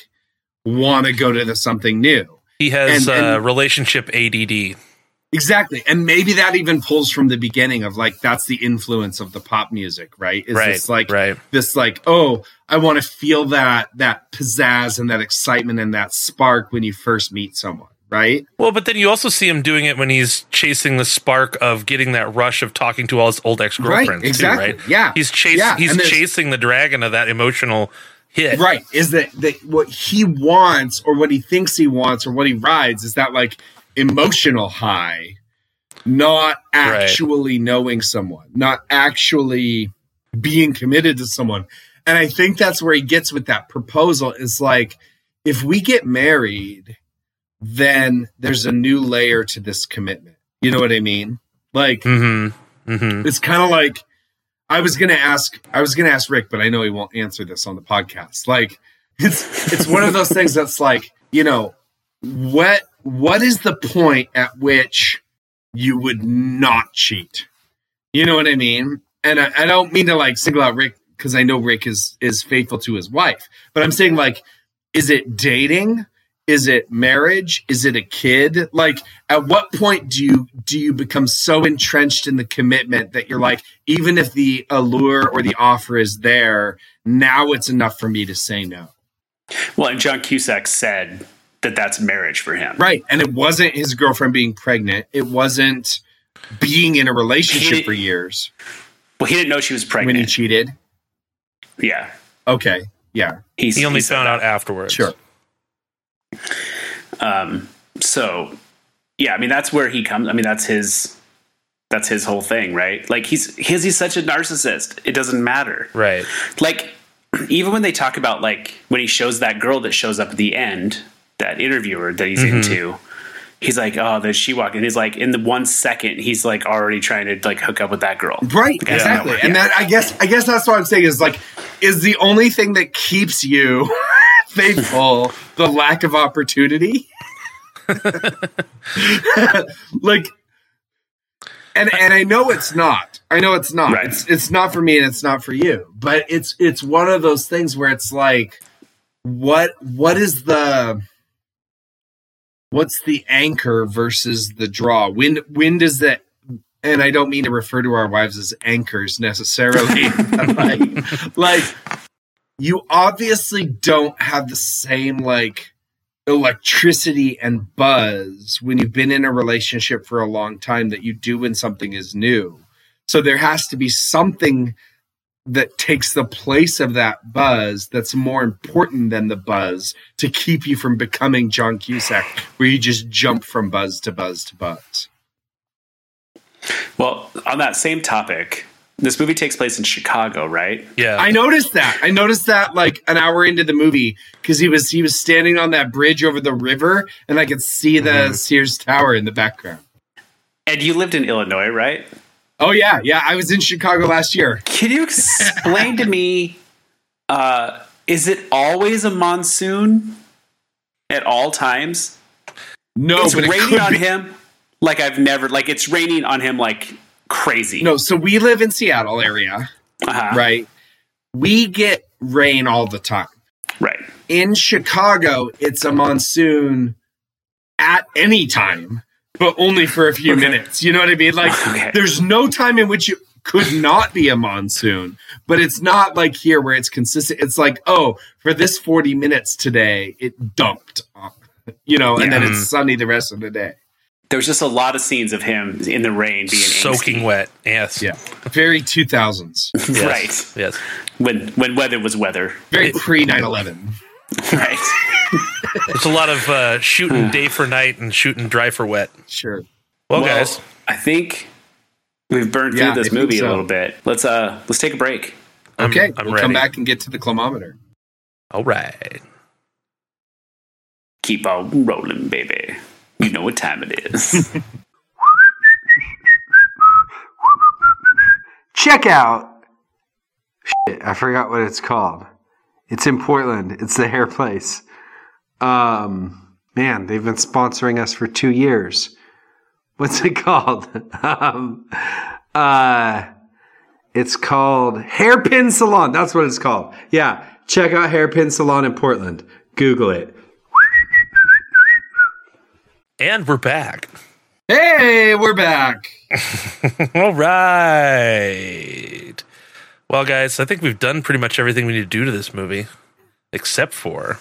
want to go to the something new He has And- uh, relationship ADD. Exactly and maybe that even pulls from the beginning of like that's the influence of the pop music right is right. this like right. this like oh i want to feel that that pizzazz and that excitement and that spark when you first meet someone right Well, but then you also see him doing it when he's chasing the spark of getting that rush of talking to all his old ex girlfriends. Right, exactly. Too, right? Yeah. He's chasing. Yeah, He's chasing the dragon of that emotional hit. right is that, that what he wants or what he thinks he wants or what he rides is that like emotional high not actually knowing someone not actually being committed to someone and i think that's where he gets with that proposal is like if we get married then there's a new layer to this commitment you know what i mean like Mm-hmm. Mm-hmm. it's kind of like I was gonna ask I was gonna ask Rick, but I know he won't answer this on the podcast. Like it's it's one of those things that's like, you know, what what is the point at which you would not cheat? You know what I mean? And I, I don't mean to like single out Rick because I know Rick is is faithful to his wife, but I'm saying like, is it dating? Is it marriage? Is it a kid? Like, at what point do you do you become so entrenched in the commitment that you're like, even if the allure or the offer is there, now it's enough for me to say no? Well, and John Cusack said that that's marriage for him. Right. And it wasn't his girlfriend being pregnant. It wasn't being in a relationship for years Well, he didn't know she was pregnant. when he cheated. yeah. Okay. Yeah. He's, He only said found out afterwards. Sure. Um, so yeah, I mean that's where he comes. I mean that's his that's his whole thing, right? Like he's he's he's such a narcissist. It doesn't matter. Right. Like even when they talk about like when he shows that girl that shows up at the end, that interviewer that he's mm-hmm. into. He's like, oh, there's she walking. He's like, in the one second, he's like already trying to like hook up with that girl. Right, Yeah. exactly. And that I guess I guess that's what I'm saying is like is the only thing that keeps you faithful the lack of opportunity? like and and I know it's not. I know it's not. Right. It's it's not for me and it's not for you. But it's it's one of those things where it's like what what is the what's the anchor versus the draw? When when does that and I don't mean to refer to our wives as anchors necessarily. like, like you obviously don't have the same like electricity and buzz when you've been in a relationship for a long time that you do when something is new. So there has to be something that takes the place of that buzz that's more important than the buzz to keep you from becoming John Cusack, where you just jump from buzz to buzz to buzz. Well, on that same topic, this movie takes place in Chicago, right? Yeah. I noticed that. I noticed that like an hour into the movie because he was he was standing on that bridge over the river, and I could see the mm-hmm. Sears Tower in the background. And you lived in Illinois, right? Oh yeah, yeah. I was in Chicago last year. Can you explain to me? Uh, is it always a monsoon at all times? No, it's it raining could on be. him like I've never like it's raining on him like crazy. No, so we live in Seattle area, uh-huh. right? We get rain all the time. right. In Chicago, it's a monsoon at any time, but only for a few minutes. You know what I mean? Like, Okay. there's no time in which it could not be a monsoon, but it's not like here where it's consistent. It's like, oh, for this 40 minutes today, it dumped, you know, and then it's sunny the rest of the day. There's just a lot of scenes of him in the rain being Soaking angsty. wet. Yes. Yeah. Very 2000s, Yes. Right. Yes. When when weather was weather. very pre 9 11. Right. There's a lot of uh, shooting day for night and shooting dry for wet. Sure. Well, well, guys, I think we've burned Yeah, through this think movie so. a little bit. Let's uh let's take a break. I'm- Okay. I'm we'll ready. come back and get to the climometer. all right. Keep on rolling, baby. You know what time it is. check out. Shit, I forgot what it's called. It's in Portland. It's the hair place. Um, man, they've been sponsoring us for two years. What's it called? um, uh, it's called Hairpin Salon. That's what it's called. Yeah, check out Hairpin Salon in Portland. Google it. And we're back. Hey, we're back. All right. Well, guys, I think we've done pretty much everything we need to do to this movie, except for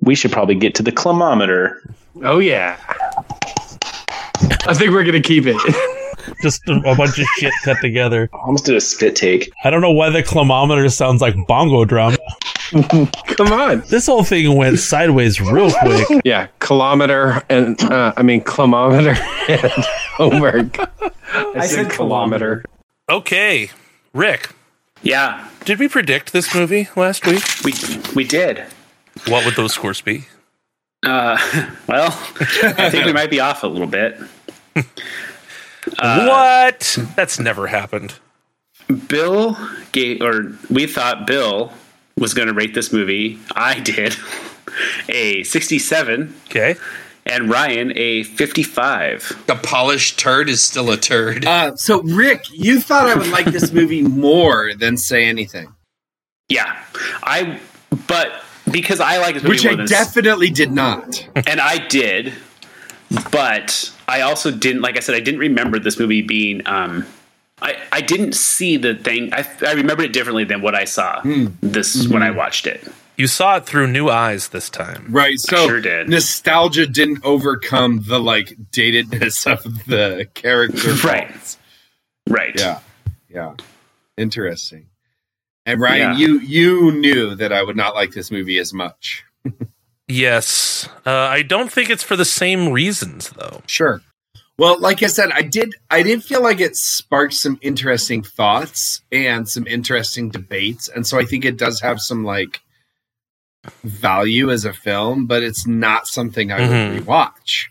We should probably get to the climometer. Oh yeah. I think we're gonna keep it. just a, a bunch of shit cut together. I almost did a spit take. I don't know why the climometer sounds like bongo drum. Come on. This whole thing went sideways real quick. Yeah, kilometer and uh, I mean kilometer and homework. I, said, kilometer. okay, Rick. Yeah, Did we predict this movie last week? we we did. What would those scores be? Uh, well, I think we might be off a little bit. what? That's never happened. Bill gave, or we thought Bill was going to rate this movie. I did a 67, Okay. And Ryan a 55. A polished turd is still a turd. Uh, so, Rick, you thought I would like this movie more than say anything, Yeah, I. But because I like this movie which I than- definitely did not. and I did, but I also didn't. Like I said, I didn't remember this movie being. Um, I I didn't see the thing. I I remembered it differently than what I saw this when I watched it. You saw it through new eyes this time. Right. So sure did. nostalgia didn't overcome the like datedness of the character. Right. Right. Yeah. Yeah. Interesting. And Ryan, Yeah. you you knew that I would not like this movie as much. Yes. Uh, I don't think it's for the same reasons, though. Sure. Well, like I said, I did I did feel like it sparked some interesting thoughts and some interesting debates. And so I think it does have some like value as a film, but it's not something I Mhm. would rewatch.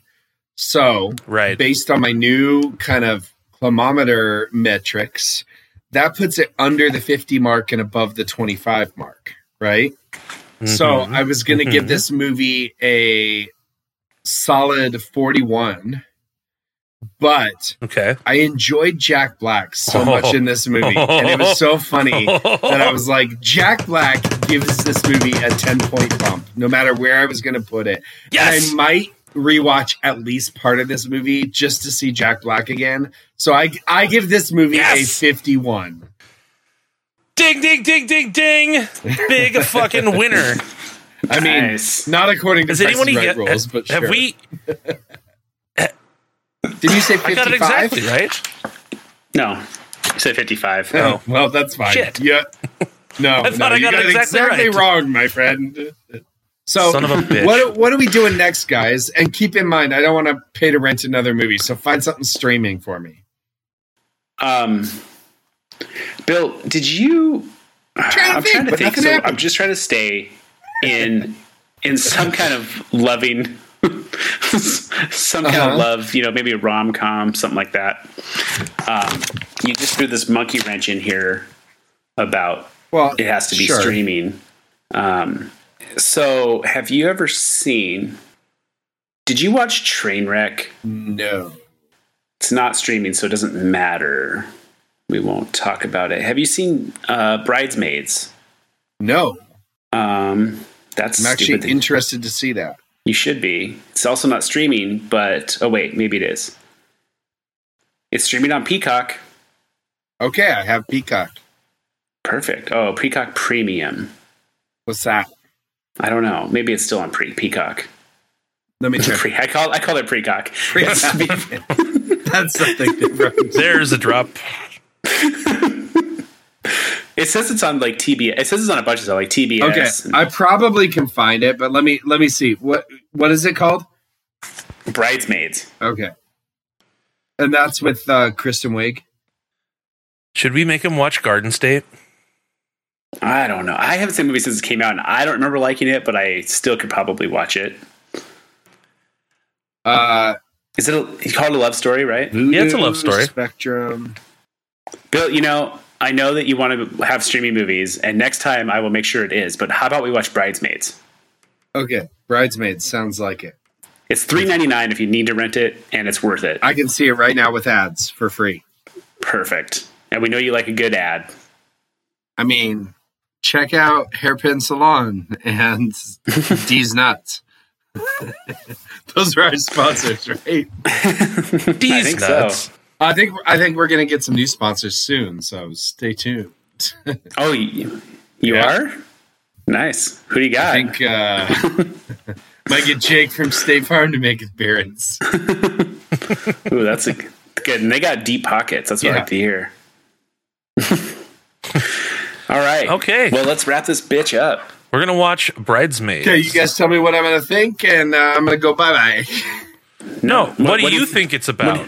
So Right. based on my new kind of climometer metrics, that puts it under the 50 mark and above the 25 mark, right? So Mhm. I was going to give Mhm. this movie a solid 41, but Okay. I enjoyed Jack Black so Oh. much in this movie. And it was so funny that I was like, Jack Black gives this movie a 10 point bump, no matter where I was going to put it. Yes! And I might rewatch at least part of this movie just to see Jack Black again. So I, I give this movie Yes! a 51. Ding, ding, ding, ding, ding. Big fucking winner. I mean, Nice. not according to Has anyone Right yet? rules, but have sure. we? Did you say I got 55? it exactly right. No, you said 55. Oh, well, that's fine. Shit. Yeah. No, I no, thought I you got it exactly right. wrong, my friend. So, Son of a bitch. what what are we doing next, guys? And keep in mind, I don't want to pay to rent another movie, so find something streaming for me. Um, Bill, did you? trying I'm think, trying to think. So. I'm just trying to stay in in some kind of loving, some kind Uh-huh. of love. You know, maybe a rom com, something like that. Um, you just threw this monkey wrench in here about Well, it has to be sure. streaming. Um, so, have you ever seen? Did you watch Trainwreck? No. It's not streaming, so it doesn't matter. We won't talk about it. Have you seen uh, Bridesmaids? No. Um, that's I'm actually stupid. interested to see that. You should be. It's also not streaming, but oh wait, maybe it is. It's streaming on Peacock. Okay, I have Peacock. Perfect. Oh, Peacock Premium. What's that? I don't know. Maybe it's still on pre Peacock. Let me check. Pre- I call I call it Precock. That's something different. There's a drop. It says it's on like TBS. It says it's on a bunch of stuff like TBS. Okay, I probably can find it, but let me let me see. What what is it called? Bridesmaids. Okay. And that's with uh, Kristen Wiig. Should we make him watch Garden State? I don't know. I haven't seen the movie since it came out, and I don't remember liking it, but I still could probably watch it. Uh, Is it? A, you call it a love story, right? Yeah, it's a love story. Spectrum. Bill, you know, I know that you want to have streaming movies, and next time I will make sure it is. But how about we watch Bridesmaids? Okay, Bridesmaids sounds like it. It's three ninety nine if you need to rent it, and it's worth it. I can see it right now with ads for free. Perfect. And we know you like a good ad. I mean, check out Hairpin Salon and D's Nuts. Those are our sponsors, right? These think so. Nuts. I think I think we're gonna get some new sponsors soon, so stay tuned. Oh, you, you Yeah. are nice. Who do you got? I think uh, might get Jake from State Farm to make an appearance. Ooh, that's a good. And they got deep pockets. That's what I Yeah. like to hear. All right. Okay. Well, let's wrap this bitch up. We're gonna watch Bridesmaids. Okay, you guys tell me what I'm gonna think, and uh, I'm gonna go bye bye. No, what, what do do you you- think it's about?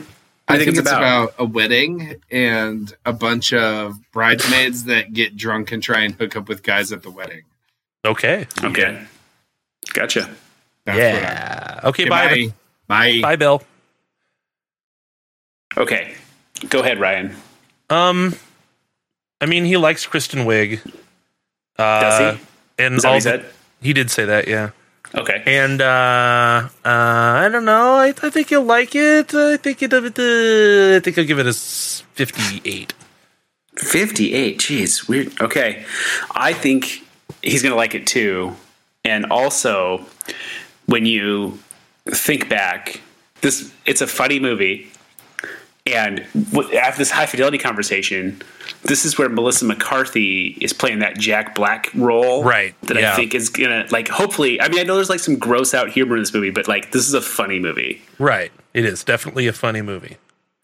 I think think, it's it's about? about? a wedding and a bunch of bridesmaids that get drunk and try and hook up with guys at the wedding. Okay. Okay. Gotcha. That's yeah. Okay. Bye. Okay, bye. Bye. Bye, Bill. Okay. Go ahead, Ryan. Um, I mean, he likes Kristen Wiig. Uh, Does he? And Is that what all he the- he did say that, yeah. Okay. And uh, uh, I don't know. I, I think you'll like it. I think it. Uh, I think I'll give it a fifty-eight. 58. Jeez, weird. Okay. I think he's going to like it too. And also, when you think back, this it's a funny movie. And after this high fidelity conversation, this is where Melissa McCarthy is playing that Jack Black role. Right, That yeah. I think is going to, like, hopefully, I mean, I know there's like some gross out humor in this movie, but like, this is a funny movie. Right. It is definitely a funny movie.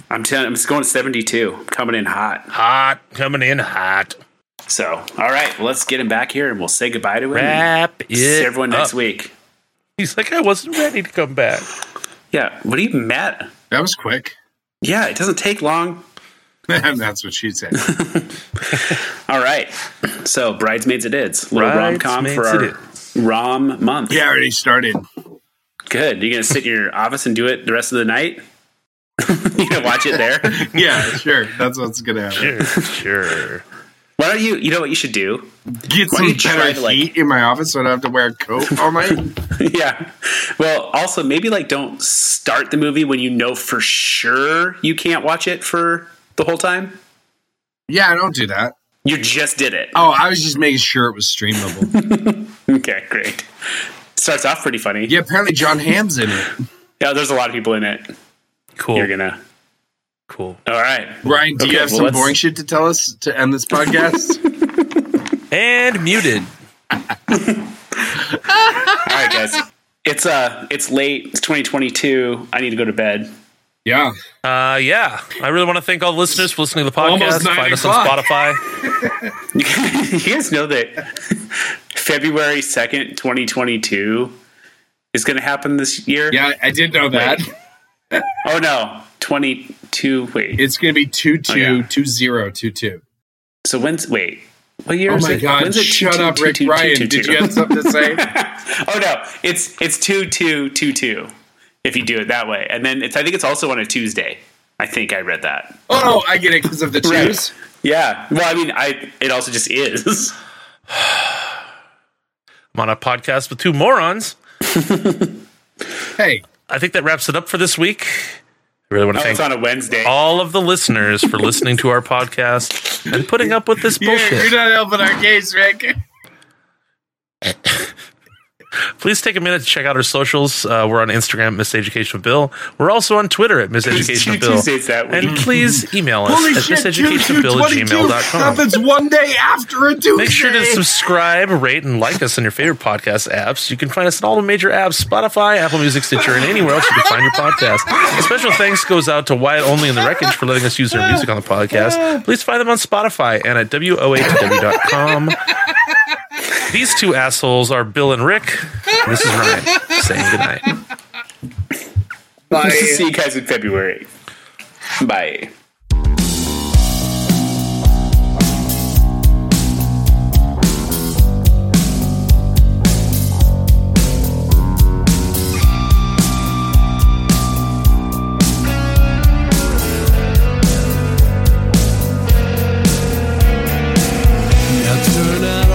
I'm telling I'm just going 72, coming in hot. Hot, coming in hot. So, all right, well, let's get him back here and we'll say goodbye to him. and Wrap it See everyone next week. He's like, I wasn't ready to come back. Yeah, what are you mad? That was quick. Yeah, it doesn't take long. That's what she said. All right, so bridesmaids it is. Little rom com for our rom month. yeah, I already started. Good. You're gonna sit in your office and do it the rest of the night? you gonna watch it there? Yeah, sure. That's what's gonna happen. Sure, sure. Why don't you? You know what you should do? Get Why some don't you try better to, like- heat in my office so I don't have to wear a coat all night. yeah. Well, also maybe like don't start the movie when you know for sure you can't watch it for the whole time. yeah, I don't do that. You just did it. Oh, I was just making sure it was streamable. Okay, great. Starts off pretty funny. yeah, apparently Jon Hamm's in it. Yeah, there's a lot of people in it. Cool. You're gonna. Cool. All right. Ryan, do you have well, some let's- boring shit to tell us to end this podcast? And muted. All right, guys. It's uh, it's late. It's 2022. I need to go to bed. yeah. Uh, yeah. I really want to thank all the listeners for listening to the Almost podcast. nine Find us on o'clock. Spotify. you guys know that February 2nd, 2022 is going to happen this year? Yeah, I did know that. Oh no, 22. Wait. It's gonna be two Oh, two yeah. two zero two two. so when's wait? What year Oh is my it? god! When's it Shut two- up, two- Rick two- two- Ryan. two- Did two? you have something to say? oh no, it's it's two two two two. If you do it that way, and then it's I think it's also on a Tuesday. I think I read that. Oh, I get it because of the Right. Yeah. Well, I mean, I it also just is. I'm on a podcast with two morons. Hey, I think that wraps it up for this week. I really want to Oh, it's thank on a Wednesday. all of the listeners for listening to our podcast and putting up with this you're, bullshit. you're not helping our case, Rick. Please take a minute to check out our socials. Uh, we're on Instagram, Miss Education Bill. We're also on Twitter at Miss Education Bill. And please email us Holy at miseducationbill at 22 gmail.com. happens one day after a Tuesday. Make sure to subscribe, rate, and like us on your favorite podcast apps. You can find us on all the major apps Spotify, Apple Music, Stitcher, and anywhere else you can find your podcast. A special thanks goes out to Wyatt Olney and the Wreckage for letting us use their music on the podcast. Please find them on Spotify and at WOATW.com. These two assholes are Bill and Rick. And this is Ryan saying goodnight. Bye. See you guys in February. Bye. Now turn out